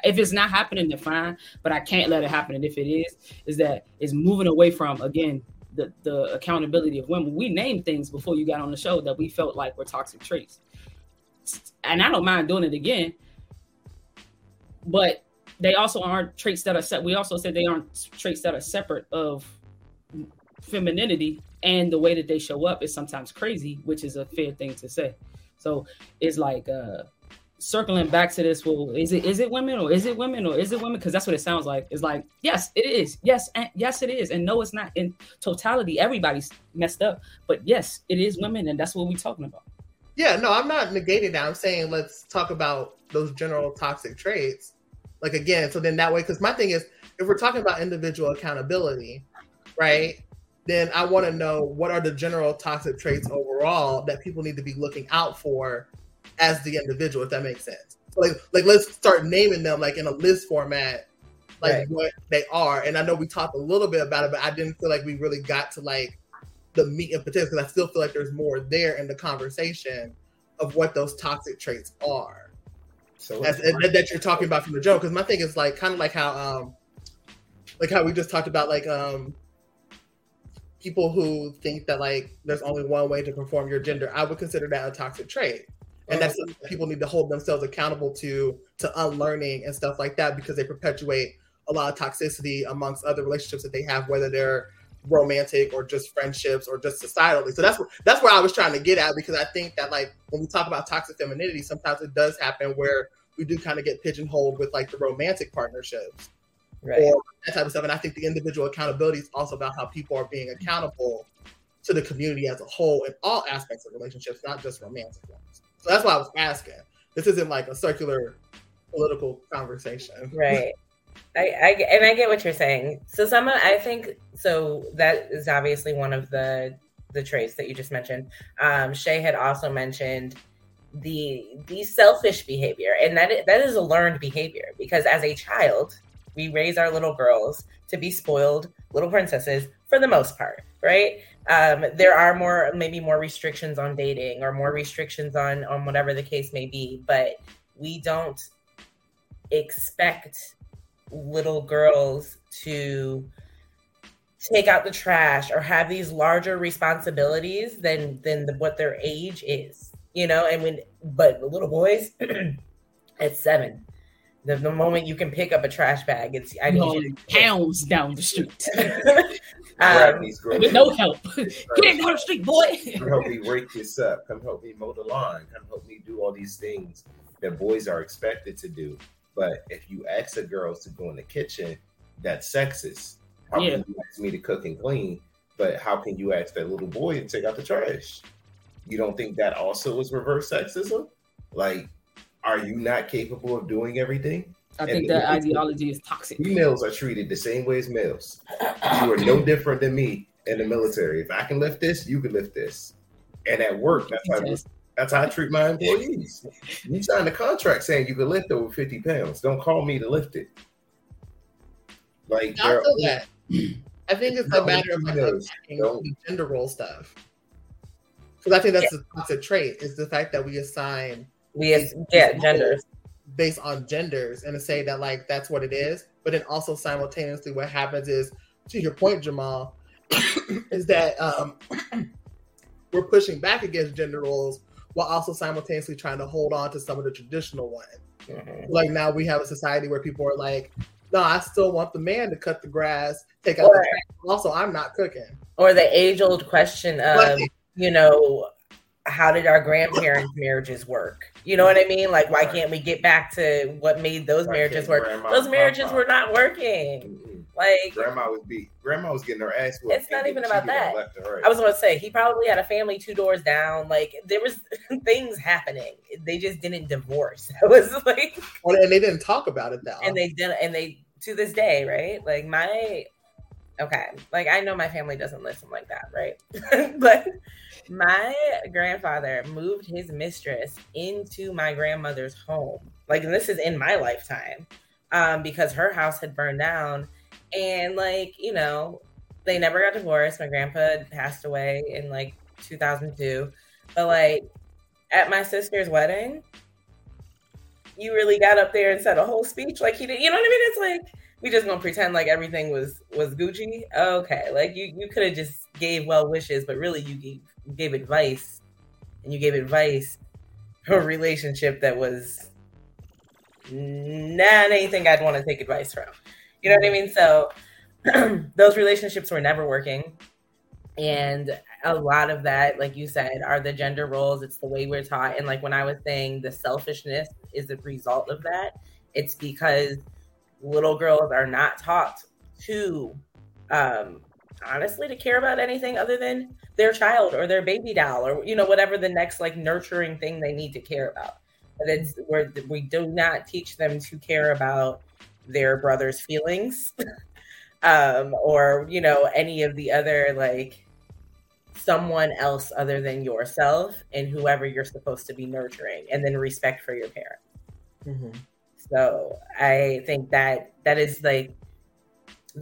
if it's not happening, then fine, but I can't let it happen. And if it is, is that it's moving away from again the the accountability of women. We named things before you got on the show that we felt like were toxic traits, and I don't mind doing it again. But they also aren't traits that are set. We also said they aren't traits that are separate of femininity and the way that they show up is sometimes crazy, which is a fair thing to say. So it's like uh circling back to this well is it is it women or is it women or is it women? Because that's what it sounds like. It's like yes it is. Yes and yes it is. And no it's not in totality. Everybody's messed up. But yes it is women and that's what we're talking about. Yeah no i'm not negating that. I'm saying let's talk about those general toxic traits. Like again so then that way because my thing is if we're talking about individual accountability right then I want to know what are the general toxic traits overall that people need to be looking out for as the individual, if that makes sense. So like, like let's start naming them like in a list format, like right. what they are. And I know we talked a little bit about it, but I didn't feel like we really got to like the meat and potatoes because I still feel like there's more there in the conversation of what those toxic traits are. So As, that you're talking about from the joke. Because my thing is like kind of like how um like how we just talked about like um people who think that like there's only one way to perform your gender, I would consider that a toxic trait. And that's something that people need to hold themselves accountable to to unlearning and stuff like that because they perpetuate a lot of toxicity amongst other relationships that they have, whether they're romantic or just friendships or just societally. So that's what that's where I was trying to get at because I think that like when we talk about toxic femininity, sometimes it does happen where we do kind of get pigeonholed with like the romantic partnerships right. or that type of stuff. And I think the individual accountability is also about how people are being accountable to the community as a whole in all aspects of relationships, not just romantic ones. So that's why I was asking. This isn't like a circular political conversation, right? I, I and I get what you're saying. So some I think so that is obviously one of the the traits that you just mentioned. Um, Chae had also mentioned the the selfish behavior, and that that is a learned behavior because as a child, we raise our little girls to be spoiled little princesses for the most part, right? Um, there are more, maybe more restrictions on dating or more restrictions on on whatever the case may be, but we don't expect little girls to take out the trash or have these larger responsibilities than than the, what their age is you know? And when but little boys at seven the, the moment you can pick up a trash bag it's i need you to pounds down the street um, with no help get down the street boy come help me rake this up come help me mow the lawn come help me do all these things that boys are expected to do but if you ask the girls to go in the kitchen that's sexist how yeah. can you ask me to cook and clean, but how can you ask that little boy to take out the trash? You don't think that also is reverse sexism? Like, are you not capable of doing everything? I and think that ideology is toxic. Females are treated the same way as males. You are no different than me in the military. If I can lift this, you can lift this. And at work, that's how, that's how I treat my employees. You signed a contract saying you can lift over 50 pounds. Don't call me to lift it. Like, that. I think it's a matter of like gender role stuff. Because I think that's yeah. a, that's a trait is the fact that we assign we as, yeah genders based on genders and to say that like that's what it is. But then also simultaneously, what happens is to your point, Jamal, is that um, we're pushing back against gender roles while also simultaneously trying to hold on to some of the traditional ones. Mm-hmm. Like now we have a society where people are like, no, I still want the man to cut the grass, take out or, the trash. Also, I'm not cooking. Or the age old question of, you know, how did our grandparents' marriages work? You know what I mean? Like, why can't we get back to what made those marriages work? Those marriages were not working. Like grandma was beat. Grandma was getting her ass whooped. It's not even about that. Right. I was going to say he probably had a family two doors down. Like there was things happening. They just didn't divorce. It was like, and they didn't talk about it though. And they did. And they to this day, right? Like my okay, like I know my family doesn't listen like that, right? but my grandfather moved his mistress into my grandmother's home. Like this is in my lifetime. Um, because her house had burned down and like, you know, they never got divorced. My grandpa passed away in like 2002. But like at my sister's wedding, you really got up there and said a whole speech like he did. You know what I mean? It's like we just gonna pretend like everything was was Gucci. Okay, like you you could have just gave well wishes, but really you gave you gave advice, and you gave advice for a relationship that was not anything I'd want to take advice from. You know what I mean? So those relationships were never working. And a lot of that, like you said, are the gender roles. It's the way we're taught. And like when I was saying the selfishness is a result of that, it's because little girls are not taught to um honestly to care about anything other than their child or their baby doll or you know whatever the next like nurturing thing they need to care about. But it's where we do not teach them to care about their brother's feelings um, or you know any of the other like someone else other than yourself and whoever you're supposed to be nurturing and then respect for your parent mm-hmm. so i think that that is like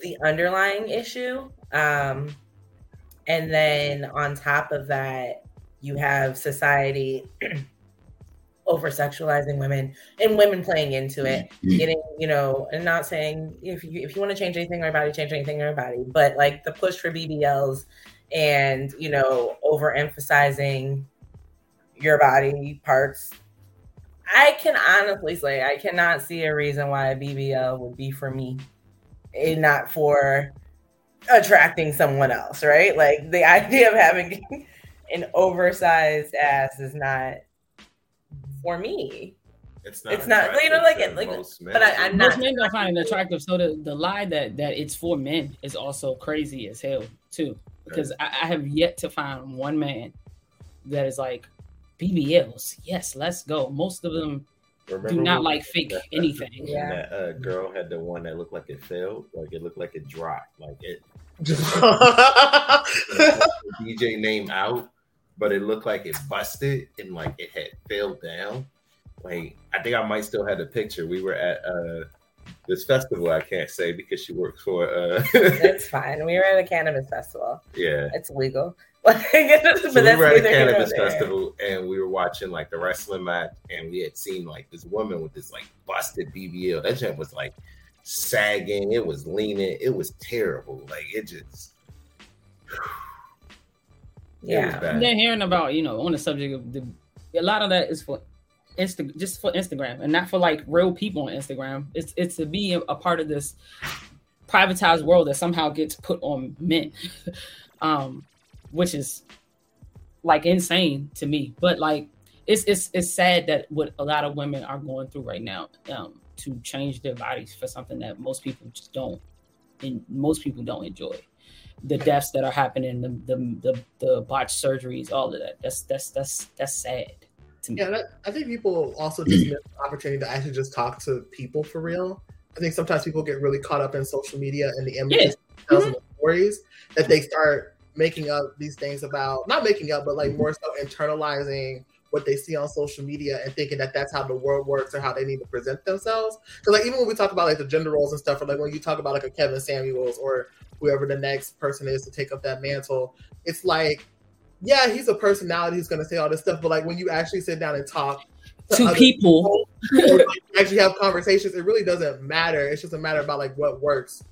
the underlying issue um, and then on top of that you have society over sexualizing women and women playing into it, mm-hmm. getting, you know, and not saying if you if you want to change anything in our body, change anything in our body, but like the push for BBLs and, you know, overemphasizing your body parts. I can honestly say I cannot see a reason why a BBL would be for me and not for attracting someone else, right? Like the idea of having an oversized ass is not for me. It's not. It's not. You know, like, like but I, am not. Most men don't find it attractive. So the, the lie that that it's for men is also crazy as hell too. Because I, I have yet to find one man that is like BBLs. Yes, let's go. Most of them Remember do not like fake that, anything. Yeah. That uh, girl had the one that looked like it failed, like it looked like it dropped, like it. DJ name out, but it looked like it busted and like it had fell down. Like I think I might still have the picture. We were at uh this festival I can't say because she works for uh It's fine. We were at a cannabis festival. Yeah. It's legal. Like, so we were at a cannabis festival and we were watching like the wrestling match, and we had seen like this woman with this like busted BBL. That jump was like sagging, it was leaning, it was terrible. Like it just. yeah, and then hearing about you know on the subject of the, a lot of that is for Insta, just for Instagram, and not for like real people on Instagram. It's it's to be a, a part of this privatized world that somehow gets put on men, um, which is like insane to me. But like, it's it's it's sad that what a lot of women are going through right now um, to change their bodies for something that most people just don't, and most people don't enjoy. The deaths that are happening, the the the, the botched surgeries, all of that. That's that's that's that's sad. To me. Yeah, I think people also just miss the opportunity to actually just talk to people for real. I think sometimes people get really caught up in social media and the images yeah. mm-hmm. and the stories that they start making up these things about not making up, but like more so internalizing what they see on social media and thinking that that's how the world works or how they need to present themselves. Because like even when we talk about like the gender roles and stuff, or like when you talk about like a Kevin Samuels or whoever the next person is to take up that mantle, it's like yeah, he's a personality who's going to say all this stuff, but like when you actually sit down and talk to, to people, people like, actually have conversations, it really doesn't matter. It's just a matter about like what works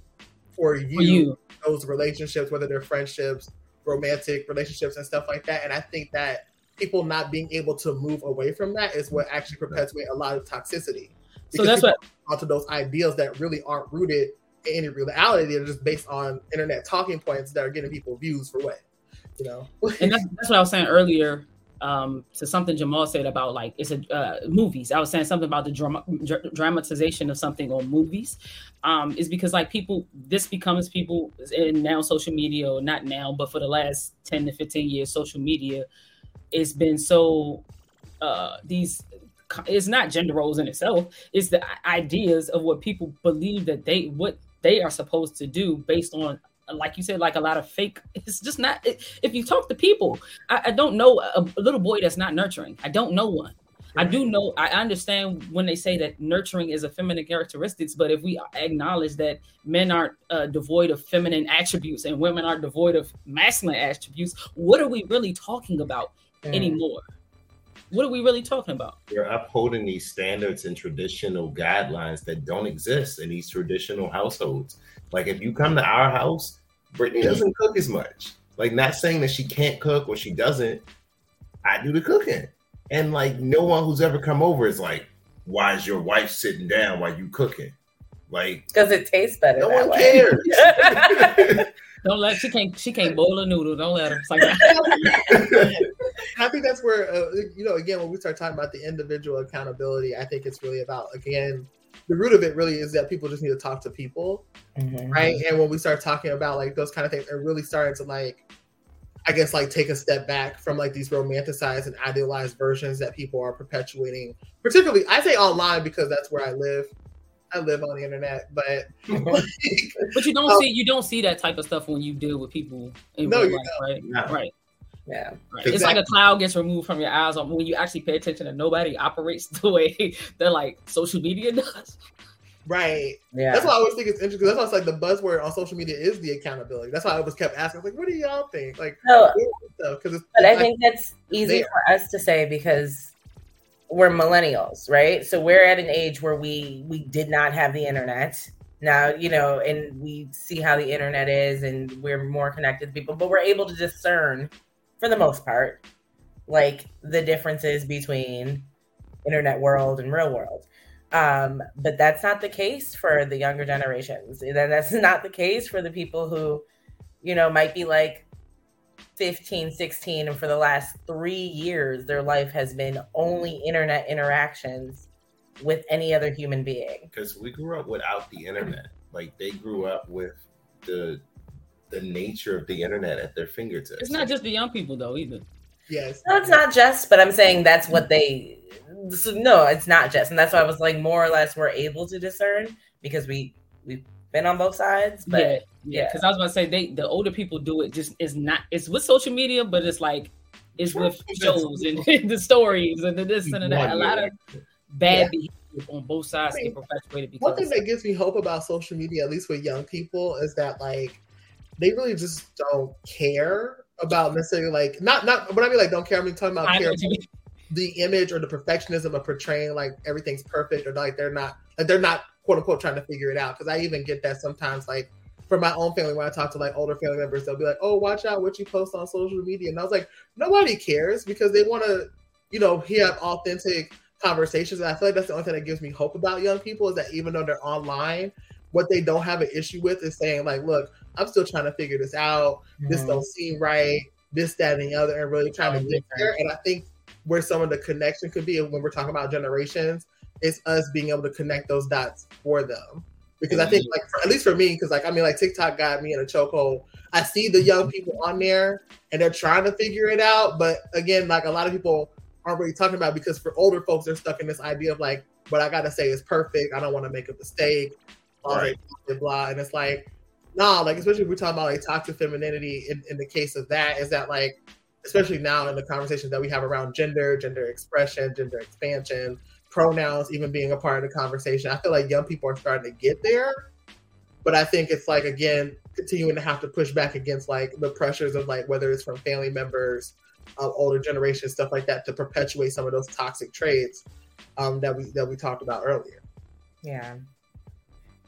for you, for you. Those relationships, whether they're friendships, romantic relationships, and stuff like that. And I think that people not being able to move away from that is what actually perpetuates a lot of toxicity. Because so that's what onto those ideals that really aren't rooted in any reality. They're just based on internet talking points that are getting people views for what you know. and that's, that's what I was saying earlier um, to something Jamal said about like it's a uh, movies. I was saying something about the drama, dr- dramatization of something on movies. Um, is because like people, this becomes people and now social media, or not now, but for the last ten to fifteen years, social media, it's been so uh, these. It's not gender roles in itself. It's the ideas of what people believe that they what they are supposed to do based on like you said, like a lot of fake. It's just not. if you talk to people, I, I don't know a, a, little boy that's not nurturing. I don't know one. I do know. I understand when they say that nurturing is a feminine characteristics, but if we acknowledge that men aren't uh, devoid of feminine attributes and women are devoid of masculine attributes, what are we really talking about mm. anymore? What are we really talking about? You're upholding these standards and traditional guidelines that don't exist in these traditional households. Like if you come to our house, Brittany doesn't cook as much. Like not saying that she can't cook or she doesn't. I do the cooking. And like no one who's ever come over is like, why is your wife sitting down while you cooking? Like because it tastes better. No one way. cares. Don't let she can't she can't boil a noodle. Don't let her. Like I think that's where uh, you know again when we start talking about the individual accountability, I think it's really about again the root of it really is that people just need to talk to people, mm-hmm. right? And when we start talking about like those kind of things, and really starting to like, I guess like take a step back from like these romanticized and idealized versions that people are perpetuating. Particularly, I say online because that's where I live. I live on the internet, but but you don't um, see you don't see that type of stuff when you deal with people in no, real life, right? No. Right. Yeah. Right. Exactly. It's like a cloud gets removed from your eyes when you actually pay attention and nobody operates the way that like social media does. Right. Yeah. That's why I always think it's interesting. That's why it's like the buzzword on social media is the accountability. That's why I was kept asking, like, what do y'all think? Like, no, because but I like, think that's easy there. for us to say because we're millennials, right? So we're at an age where we we did not have the internet. Now, you know, and we see how the internet is and we're more connected to people, but we're able to discern for the most part, like the differences between internet world and real world. Um, but that's not the case for the younger generations. That's not the case for the people who, you know, might be like 15, 16, and for the last three years, their life has been only internet interactions with any other human being. Because we grew up without the internet. Like they grew up with the the nature of the internet at their fingertips. It's not just the young people though either. Yes. No, it's not just, but I'm saying that's what they. So no, it's not just, and that's why I was like, more or less, we're able to discern because we we've been on both sides. But yeah, yeah. Because I was about to say, they the older people do it. Just is not. It's with social media, but it's like it's with shows and the stories and the this and that. A lot of bad yeah. behavior on both sides I mean, get perpetuated. Because one thing that gives me hope about social media, at least with young people, is that like they really just don't care about necessarily like not not when I mean like don't care. I mean talking about care the image or the perfectionism of portraying like everything's perfect or like they're not like they're not quote unquote trying to figure it out. Because I even get that sometimes like for my own family when I talk to like older family members, they'll be like, "Oh, watch out what you post on social media," and I was like, nobody cares because they want to, you know, hear authentic conversations. And I feel like that's the only thing that gives me hope about young people is that even though they're online, what they don't have an issue with is saying like, "Look, I'm still trying to figure this out. Mm-hmm. This don't seem right. This, that, and the other," and really trying to get there. And I think where some of the connection could be when we're talking about generations is us being able to connect those dots for them because I think mm-hmm. like for, at least for me, because like I mean like TikTok got me in a chokehold. I see the young people on there and they're trying to figure it out, but again, like a lot of people aren't really talking about because for older folks, they're stuck in this idea of like what I gotta say is perfect. I don't want to make a mistake, blah, right. blah, blah, and it's like nah, like especially if we're talking about like toxic femininity. In, in the case of that, is that like especially now in the conversations that we have around gender, gender expression, gender expansion pronouns even being a part of the conversation. I feel like young people are starting to get there, but I think it's like again continuing to have to push back against like the pressures of like whether it's from family members, um, older generation stuff like that to perpetuate some of those toxic traits um, that we that we talked about earlier. Yeah,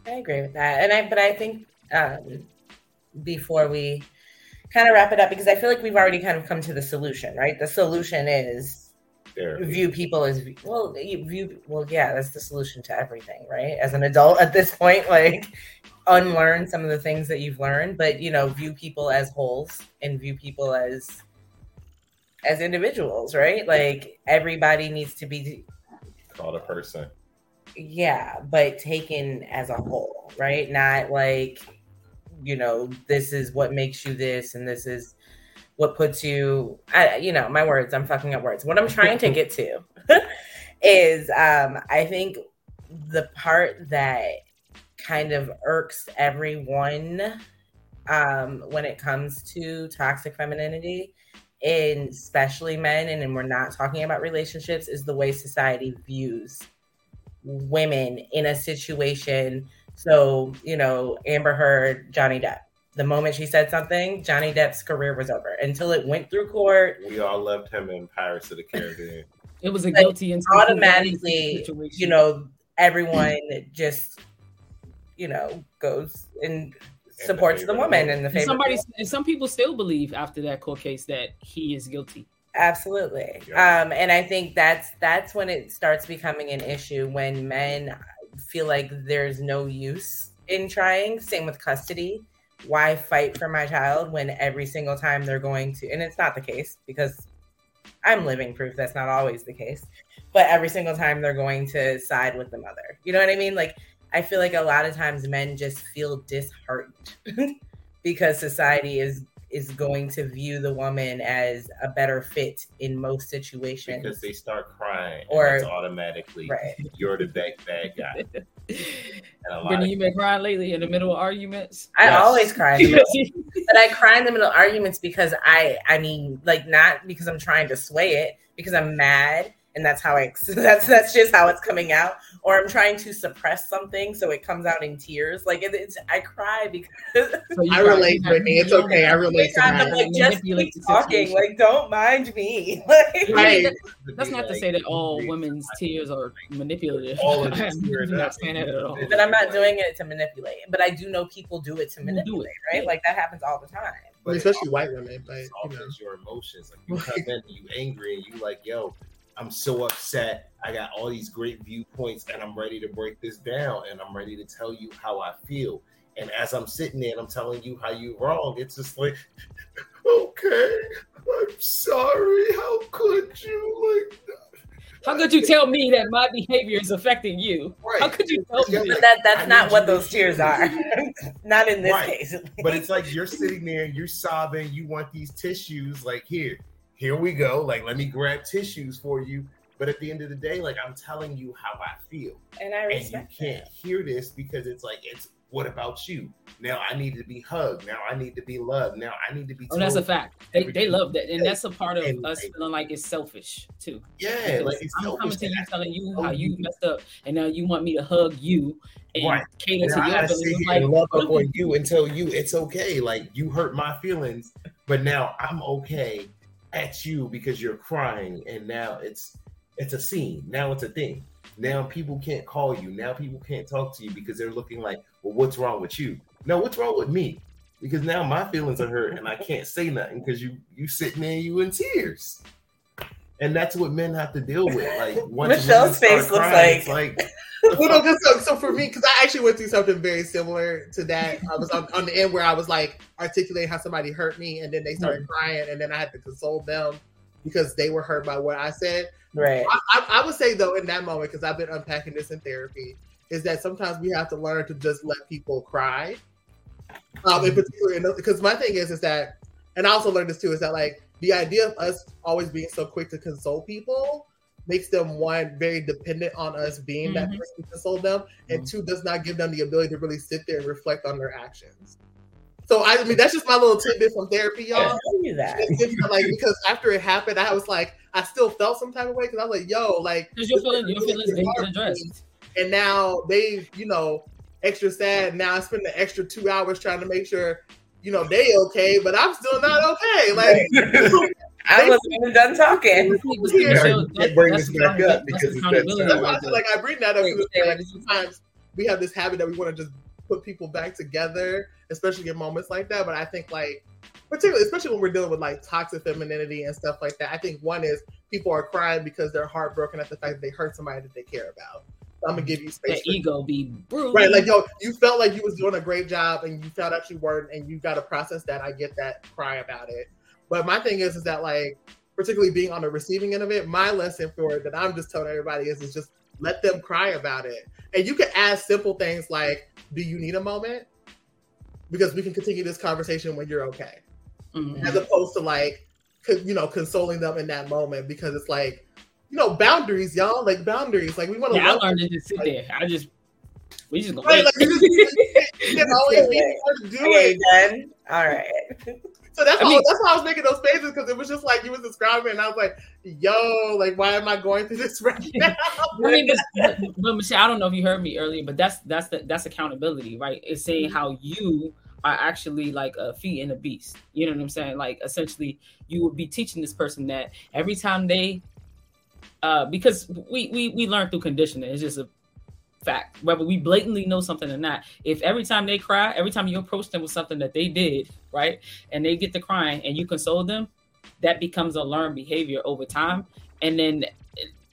I agree with that, and I but I think um, before we kind of wrap it up because I feel like we've already kind of come to the solution, right? The solution is therapy. View people as well. View well, yeah, that's the solution to everything, right? As an adult at this point, like unlearn some of the things that you've learned, but you know, view people as wholes and view people as as individuals, right? Like everybody needs to be called a person. Yeah, but taken as a whole, right? Not like you know, this is what makes you this and this is what puts you I, you know my words i'm fucking up words what i'm trying to get to is um i think the part that kind of irks everyone um when it comes to toxic femininity and especially men and, and we're not talking about relationships is the way society views women in a situation so you know amber heard johnny depp the moment she said something, Johnny Depp's career was over until it went through court. We all loved him in Pirates of the Caribbean. it was a guilty and automatically, you know, everyone just, you know, goes and supports the, the woman and the favorite. Somebody, and some people still believe after that court case that he is guilty. Absolutely, yeah. um, and I think that's that's when it starts becoming an issue when men feel like there's no use in trying. Same with custody why fight for my child when every single time they're going to and it's not the case because i'm living proof that's not always the case but every single time they're going to side with the mother you know what i mean like i feel like a lot of times men just feel disheartened because society is is going to view the woman as a better fit in most situations because they start crying or it's automatically right. you're the bad bad guy Brittany, you been crying lately in the middle of arguments? I yes. always cry, but I cry in the middle of arguments because I, I mean, like not because I'm trying to sway it, because I'm mad and that's how I that's that's just how it's coming out. Or I'm trying to suppress something so it comes out in tears. Like it, it's I cry because so I relate, Brittany. It's okay. I relate. To I'm like just keep talking. Like don't mind me. Like, right. That's not to say that all women's tears are manipulative. All of not saying that at all. But I'm not doing it to manipulate. But I do know people do it to manipulate. Right? Like that happens all the time. But especially white women. But you know. your emotions. Like you come in, you angry, and you like, yo, I'm so upset. I got all these great viewpoints and I'm ready to break this down and I'm ready to tell you how I feel. And as I'm sitting there and I'm telling you how you wrong, it's just like, okay, I'm sorry. How could you like how could you tell me that my behavior is affecting you? Right. How could you tell me that? That's not what those tears are. not in this right. case. but it's like you're sitting there, you're sobbing, you want these tissues, like here, here we go. Like, let me grab tissues for you. But at the end of the day, like I'm telling you how I feel. And I respect And you can't that. hear this because it's like it's what about you? Now I need to be hugged. Now I need to be loved. Now I need to be. Oh, that's a fact. They, they love that, and that's a part of and, us feeling like it's selfish too. Yeah, like it's I'm coming to you telling you how you messed up, and now you want me to hug you and right. cater and to your feelings. Like, love up on you and tell you it's okay. Like you hurt my feelings, but now I'm okay at you because you're crying, and now it's it's a scene. Now it's a thing. Now people can't call you. Now people can't talk to you because they're looking like, well, what's wrong with you? No, what's wrong with me? Because now my feelings are hurt and I can't say nothing because you you sitting there, you in tears. And that's what men have to deal with. Like once Michelle's face looks crying, like, like well, no, so, so for me, because I actually went through something very similar to that. I was on, on, the end where I was like articulating how somebody hurt me, and then they started mm-hmm. crying, and then I had to console them because they were hurt by what I said. Right. I, I, I would say though, in that moment, because I've been unpacking this in therapy, is that sometimes we have to learn to just let people cry. Um, in particular, because my thing is, is that, and I also learned this too, is that like the idea of us always being so quick to console people makes them one very dependent on us being mm-hmm. that person to console them, and mm-hmm. two does not give them the ability to really sit there and reflect on their actions. So I, mean, that's just my little tidbit from therapy, y'all. you that. like because after it happened, I was like, I still felt some type of way because I was like, yo, like because you're feeling, you're feeling addressed. And now they, you know, extra sad. Now I spend the extra two hours trying to make sure, you know, they okay, but I'm still not okay. Like I wasn't even done talking. bring this back up because it's like I bring that up because sometimes we have this habit that we want to just put people back together, especially in moments like that. But I think like particularly especially when we're dealing with like toxic femininity and stuff like that. I think one is people are crying because they're heartbroken at the fact that they hurt somebody that they care about. I'm gonna give you space. That ego be brutal. Right, like yo, you felt like you was doing a great job and you found out you weren't, and you got to process that. I get that, cry about it. But my thing is, is that like, particularly being on the receiving end of it, my lesson for it that I'm just telling everybody is, is just let them cry about it. And you can ask simple things like, "Do you need a moment?" Because we can continue this conversation when you're okay, mm-hmm. as opposed to like, you know, consoling them in that moment because it's like, you know, boundaries, y'all, like boundaries. Like we want to. Yeah, I learned to just sit like, there. I just we just right, like, you, just, you, you always be to do okay, it. All right. So that's I mean, that's why I was making those faces because it was just like you was describing, and I was like, "Yo, like, why am I going through this right now?" I mean, but, but Michelle, I don't know if you heard me earlier, but that's that's the, that's accountability, right? It's saying mm-hmm. how you are actually like a feet in a beast. You know what I'm saying? Like, essentially, you would be teaching this person that every time they, uh, because we we we learn through conditioning. It's just a fact, whether we blatantly know something or not. If every time they cry, every time you approach them with something that they did, right, and they get to crying and you console them, that becomes a learned behavior over time. And then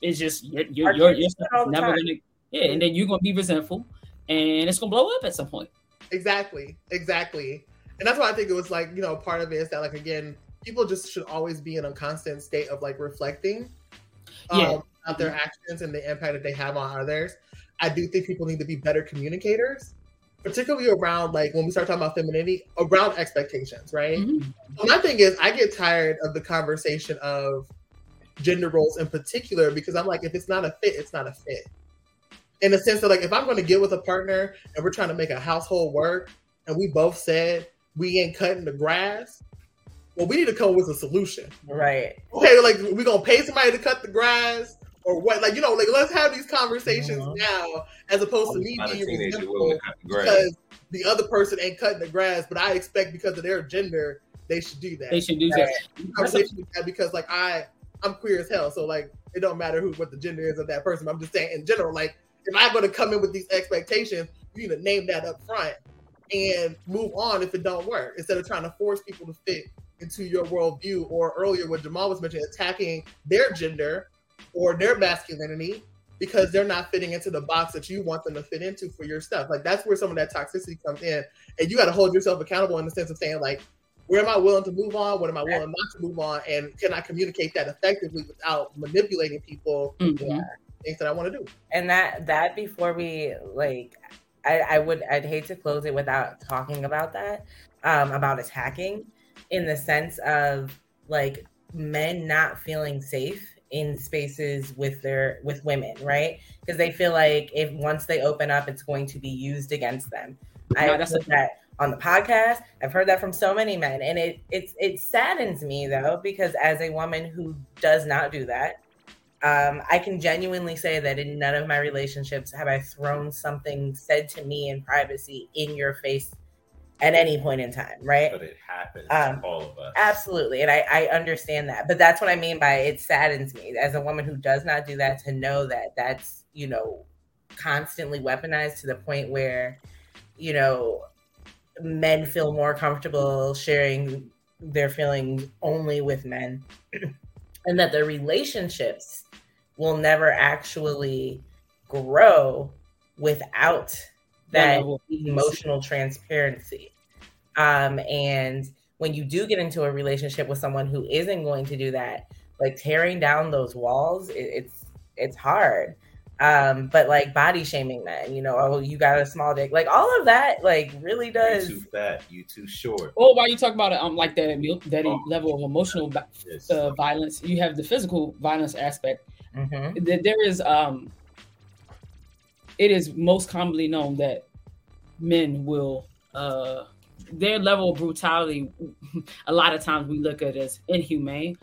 it's just you're you're, you're, you're never time. gonna yeah, and then you're gonna be resentful and it's gonna blow up at some point. Exactly, exactly. And that's why I think it was like, you know, part of it is that like again, people just should always be in a constant state of like reflecting um, yeah. about their actions and the impact that they have on others. I do think people need to be better communicators, particularly around like when we start talking about femininity, around expectations, right? Mm-hmm. My thing is, I get tired of the conversation of gender roles in particular because I'm like, if it's not a fit, it's not a fit. In the sense that, like, if I'm going to get with a partner and we're trying to make a household work, and we both said we ain't cutting the grass, well, we need to come up with a solution. Right. Okay, like we're gonna pay somebody to cut the grass or what? Like you know, like let's have these conversations mm-hmm. now, as opposed to me being resentful because the other person ain't cutting the grass, but I expect because of their gender they should do that. They should do that. Conversation that because like I I'm queer as hell, so like it don't matter who what the gender is of that person. I'm just saying in general, like if I'm going to come in with these expectations, you need to name that up front and move on if it don't work instead of trying to force people to fit into your worldview or earlier what Jamal was mentioning, attacking their gender or their masculinity because they're not fitting into the box that you want them to fit into for your stuff. Like that's where some of that toxicity comes in. And you got to hold yourself accountable in the sense of saying, like, where am I willing to move on? What am I willing not to move on? And can I communicate that effectively without manipulating people? Mm-hmm. Things that I want to do. And that that before we like I, I would I'd hate to close it without talking about that, um, about attacking in the sense of like men not feeling safe in spaces with their with women, right? Because they feel like if once they open up, it's going to be used against them. No, I heard that on the podcast. I've heard that from so many men, and it it it saddens me though because as a woman who does not do that, um, I can genuinely say that in none of my relationships have I thrown something said to me in privacy in your face at any point in time, right? But it happens Um, to all of us. Absolutely. And I, I understand that. But that's what I mean by it saddens me as a woman who does not do that to know that that's, you know, constantly weaponized to the point where, you know, men feel more comfortable sharing their feelings only with men and that their relationships will never actually grow without that level. emotional transparency. Um, and when you do get into a relationship with someone who isn't going to do that, like tearing down those walls, it, it's it's hard. Um, but like body shaming men, you know, oh, you got a small dick, like all of that, like really does. You does. too fat. You too short. Or while you talk about it, um, like that that Oh. level of emotional ba- Yes. uh, violence, you have the physical violence aspect. Mhm. There is um, it is most commonly known that men will uh their level of brutality. A lot of times we look at it as inhumane,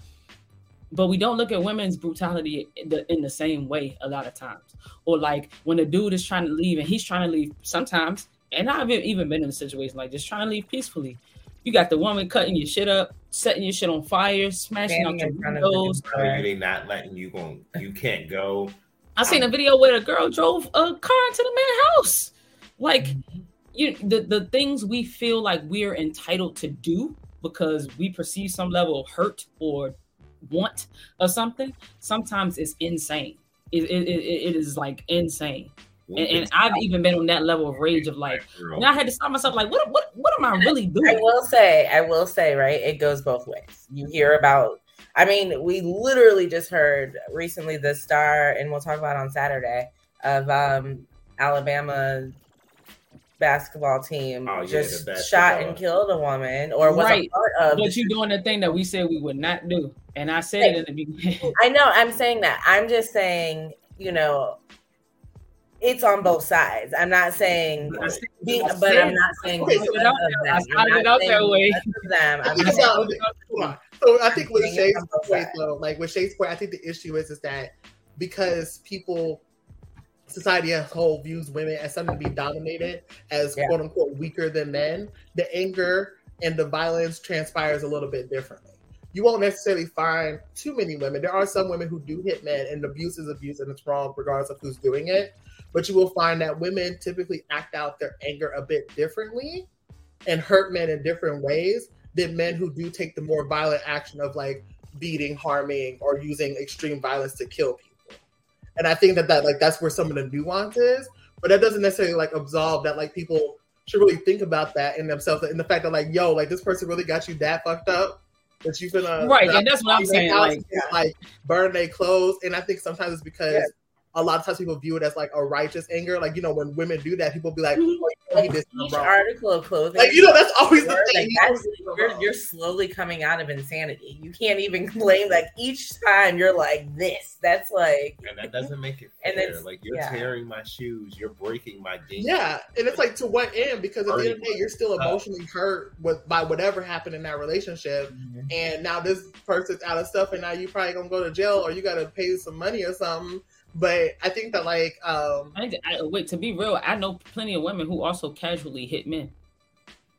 but we don't look at women's brutality in the, in the same way a lot of times. Or like when a dude is trying to leave and he's trying to leave sometimes, and I've even been in a situation like just trying to leave peacefully. You got the woman cutting your shit up, setting your shit on fire, smashing out your in front of the windows. door. They not letting you go? You can't go. I seen a video where a girl drove a car into the man's house. Like mm-hmm. you the, the things we feel like we're entitled to do because we perceive some level of hurt or want or something, sometimes it's insane. It, it, it, it is like insane. And, and I've even been on that level of rage of like, and I had to stop myself like, what what what am I really doing? I will say, I will say, right? It goes both ways. You hear about, I mean, we literally just heard recently the star, and we'll talk about on Saturday of um, Alabama basketball team Oh, yeah, just the shot and killed a woman, or was Right. a part of. But you're doing the thing that we said we would not do. And I said it in the beginning. I know. I'm saying that. I'm just saying, you know, it's on both sides. I'm not saying, Right. be, I but I'm not saying Okay, because so of I them. started I'm not saying that way. them. I'm Think just about- saying Hold on. So I think with Chae's point, though, like with Chae's point, I think the issue is is that because people, society as a whole views women as something to be dominated, as Yeah. quote unquote weaker than men, the anger and the violence transpires a little bit differently. You won't necessarily find too many women. There are some women who do hit men, and abuse is abuse, and it's wrong regardless of who's doing it. But you will find that women typically act out their anger a bit differently and hurt men in different ways than men who do take the more violent action of like beating, harming, or using extreme violence to kill people. And I think that that like that's where some of the nuance is, but that doesn't necessarily like absolve that like people should really think about that in themselves and the fact that like yo like this person really got you that fucked up that you finna Right, and that's what I'm saying, like- like burn their clothes. And I think sometimes it's because Yeah. A lot of times people view it as like a righteous anger. Like you know when women do that, people be like, Mhm. oh, you know, like did each wrong. article of clothing. Like you know that's always the thing. He that's- always did something you're, you're slowly coming out of insanity. You can't even claim like each time you're like this. That's like and that doesn't make it And fair. it's- like you're yeah. tearing my shoes, you're breaking my jeans. Yeah, and it's like to what end? Because at the end of the day, you're still Uh, emotionally hurt with by whatever happened in that relationship, and now this person's out of stuff, and now you're probably gonna go to jail or you got to pay some money or something. But I think that like, um, I, I, wait, to be real, I know plenty of women who also casually hit men.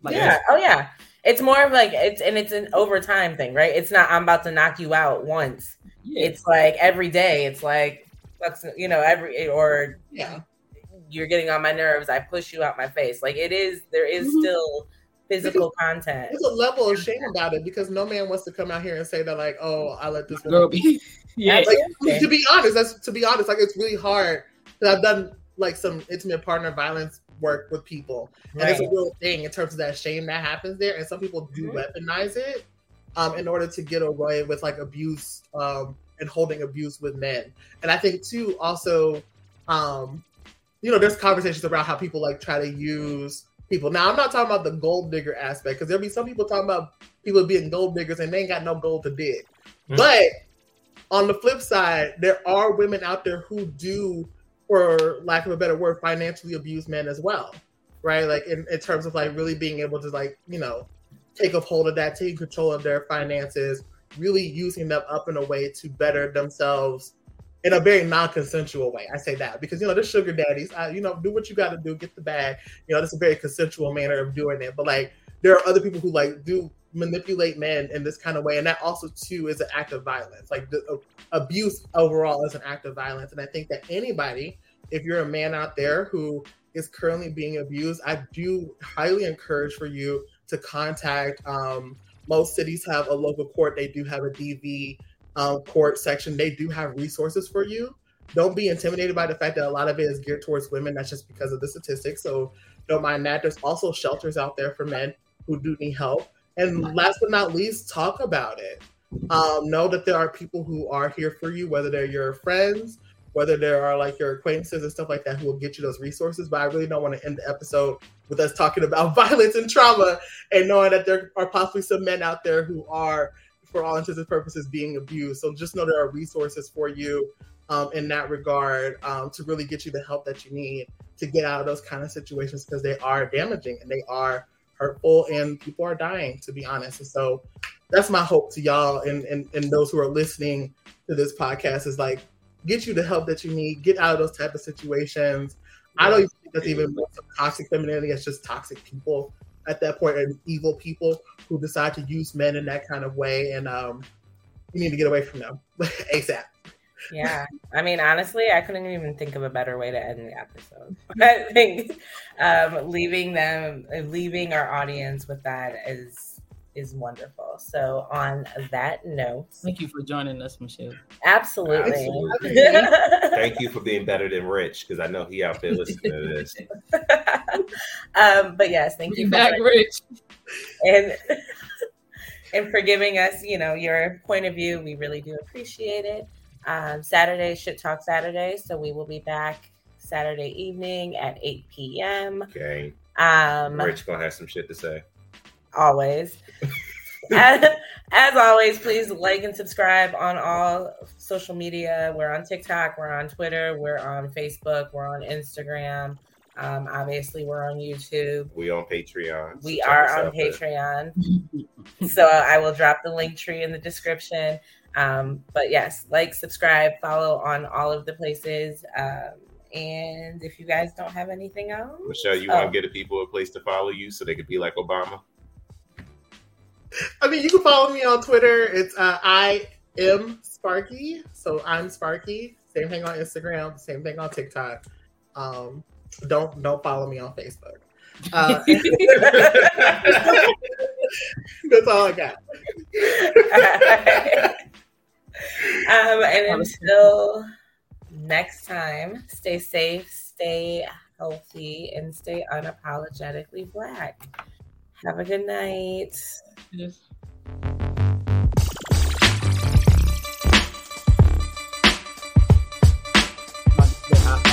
Like, yeah. Oh yeah. It's more of like it's and it's an overtime thing, right? It's not I'm about to knock you out once. yeah. It's like every day. It's like that's you know every or yeah, you're getting on my nerves. I push you out my face. Like it is. There is Mhm. still physical contact. there's a level of shame about it because no man wants to come out here and say that like, oh, I let this girl be. yeah. Like to be honest, that's to be honest, like it's really hard. 'Cause I've done like some intimate partner violence work with people, and it's a real thing in terms of that shame that happens there. And some people do Mhm. weaponize it um, in order to get away with like abuse um, and holding abuse with men. And I think too, also, um, you know, there's conversations around how people like try to use people. Now, I'm not talking about the gold digger aspect because there'll be some people talking about people being gold diggers and they ain't got no gold to dig. Mhm. But on the flip side, there are women out there who do, for lack of a better word, financially abuse men as well, right? Like in, in terms of like really being able to like you know take a hold of that, take control of their finances, really using them up in a way to better themselves in a very non-consensual way. I say that because you know the sugar daddies, uh, you know, do what you got to do, get the bag. You know, that's a very consensual manner of doing it. But like, there are other people who like do manipulate men in this kind of way, and that also too is an act of violence. Like the, uh, abuse overall is an act of violence, and I think that anybody, if you're a man out there who is currently being abused, I do highly encourage for you to contact. Um, most cities have a local court; they do have a DV um, court section. They do have resources for you. Don't be intimidated by the fact that a lot of it is geared towards women. That's just because of the statistics. So don't mind that. There's also shelters out there for men who do need help. And last but not least, talk about it. Um, know that there are people who are here for you, whether they're your friends, whether there are like your acquaintances and stuff like that who will get you those resources. But I really don't want to end the episode with us talking about violence and trauma and knowing that there are possibly some men out there who are, for all intents and purposes, being abused. So just know there are resources for you um, in that regard um, to really get you the help that you need to get out of those kind of situations because they are damaging and they are hurtful and people are dying, to be honest. And so that's my hope to y'all and, and, and those who are listening to this podcast is like get you the help that you need, get out of those type of situations. I don't even think that's even toxic femininity, it's just toxic people at that point and evil people who decide to use men in that kind of way. And um, you need to get away from them ASAP. Yeah. I mean, honestly, I couldn't even think of a better way to end the episode. I think um, leaving them, leaving our audience with that is is wonderful. So on that note, thank you for joining us, Michelle. Absolutely. Absolutely. thank you for being better than Rich because I know he out there listening to this. um, but yes, thank you for back, Rich, and and for giving us, you know, your point of view. We really do appreciate it. Um, Saturday, Shit Talk Saturday. So we will be back Saturday evening at 8 p.m. Okay. Um, Rich gonna have some shit to say. Always. as, as always, please like and subscribe on all social media. We're on TikTok, we're on Twitter, we're on Facebook, we're on Instagram. Um, obviously, we're on YouTube. We on Patreon. We so are on Patreon. so I will drop the Linktree in the description. Um, but yes, like, subscribe, follow on all of the places. Um, and if you guys don't have anything else, Michelle, you oh. want to get the people a place to follow you so they could be like Obama? I mean, you can follow me on Twitter. It's uh, I am Sparky, so I'm Sparky. Same thing on Instagram. Same thing on TikTok. Um, don't don't follow me on Facebook. Uh, that's all I got. um, and until next time, stay safe, stay healthy, and stay unapologetically black. Have a good night. Yes.